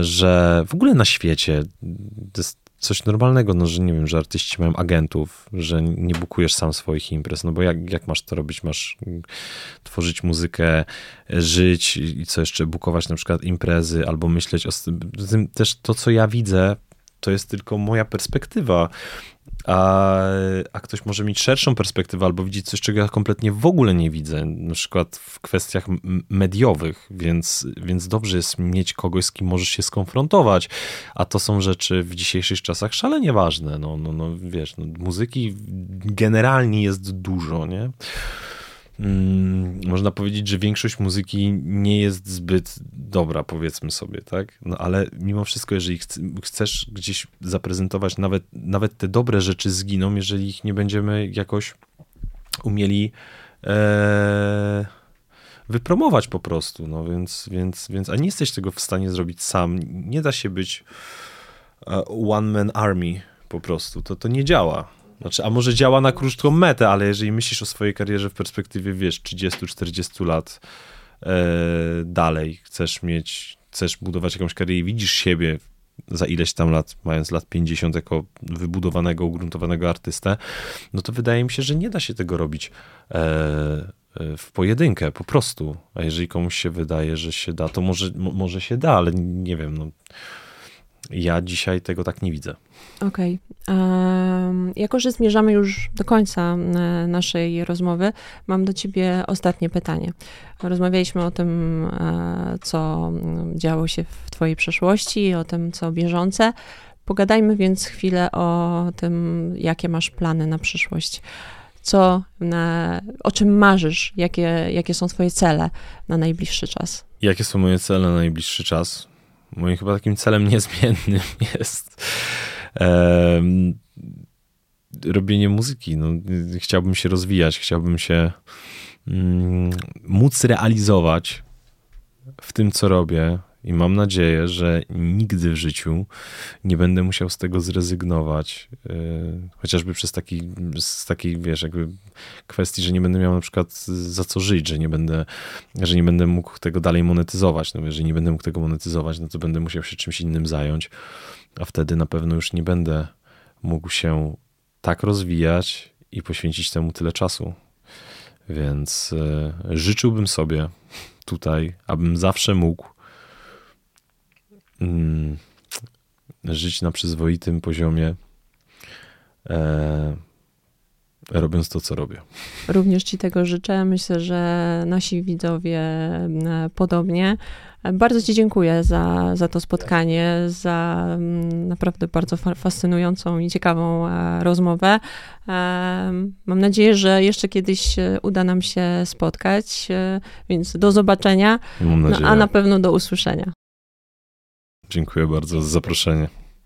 że w ogóle na świecie to jest coś normalnego, no, że nie wiem, że artyści mają agentów, że nie bukujesz sam swoich imprez, no bo jak, jak masz to robić? Masz tworzyć muzykę, żyć i co jeszcze, bukować na przykład imprezy albo myśleć o tym. Też to, co ja widzę, to jest tylko moja perspektywa a, a ktoś może mieć szerszą perspektywę albo widzieć coś, czego ja kompletnie w ogóle nie widzę, na przykład w kwestiach mediowych, więc, więc dobrze jest mieć kogoś, z kim możesz się skonfrontować, a to są rzeczy w dzisiejszych czasach szalenie ważne, no, no, no wiesz, no, muzyki generalnie jest dużo, nie? Mm, można powiedzieć, że większość muzyki nie jest zbyt dobra, powiedzmy sobie, tak? No ale mimo wszystko, jeżeli chcesz gdzieś zaprezentować, nawet, nawet te dobre rzeczy zginą, jeżeli ich nie będziemy jakoś umieli e, wypromować po prostu, no więc, więc, więc, a nie jesteś tego w stanie zrobić sam. Nie da się być e, one man army po prostu, to, to nie działa. Znaczy, a może działa na krótką metę, ale jeżeli myślisz o swojej karierze w perspektywie, wiesz, 30-40 lat e, dalej, chcesz mieć, chcesz budować jakąś karierę i widzisz siebie za ileś tam lat, mając lat 50 jako wybudowanego, ugruntowanego artystę, no to wydaje mi się, że nie da się tego robić e, e w pojedynkę, po prostu. A jeżeli komuś się wydaje, że się da, to może, może się da, ale nie wiem, no ja dzisiaj tego tak nie widzę. Okej. Okay. Jako, że zmierzamy już do końca e, naszej rozmowy, mam do ciebie ostatnie pytanie. Rozmawialiśmy o tym, e, co działo się w twojej przeszłości, o tym, co bieżące. Pogadajmy więc chwilę o tym, jakie masz plany na przyszłość. Co, na, o czym marzysz? Jakie, jakie są twoje cele na najbliższy czas? Jakie są moje cele na najbliższy czas? Moim chyba takim celem niezmiennym jest e, robienie muzyki. No, chciałbym się rozwijać, chciałbym się mm, móc realizować w tym, co robię, i mam nadzieję, że nigdy w życiu nie będę musiał z tego zrezygnować, yy, chociażby przez taki, z takiej, wiesz, jakby kwestii, że nie będę miał na przykład za co żyć, że nie będę, że nie będę mógł tego dalej monetyzować. No, jeżeli nie będę mógł tego monetyzować, no to będę musiał się czymś innym zająć, a wtedy na pewno już nie będę mógł się tak rozwijać i poświęcić temu tyle czasu. Więc yy, życzyłbym sobie tutaj, abym zawsze mógł mm, żyć na przyzwoitym poziomie, e, robiąc to, co robię. Również Ci tego życzę. Myślę, że nasi widzowie e, podobnie. Bardzo Ci dziękuję za, za to spotkanie, za mm, naprawdę bardzo fascynującą i ciekawą e, rozmowę. E, mam nadzieję, że jeszcze kiedyś uda nam się spotkać, więc do zobaczenia, no, a na pewno do usłyszenia. Dziękuję bardzo za zaproszenie.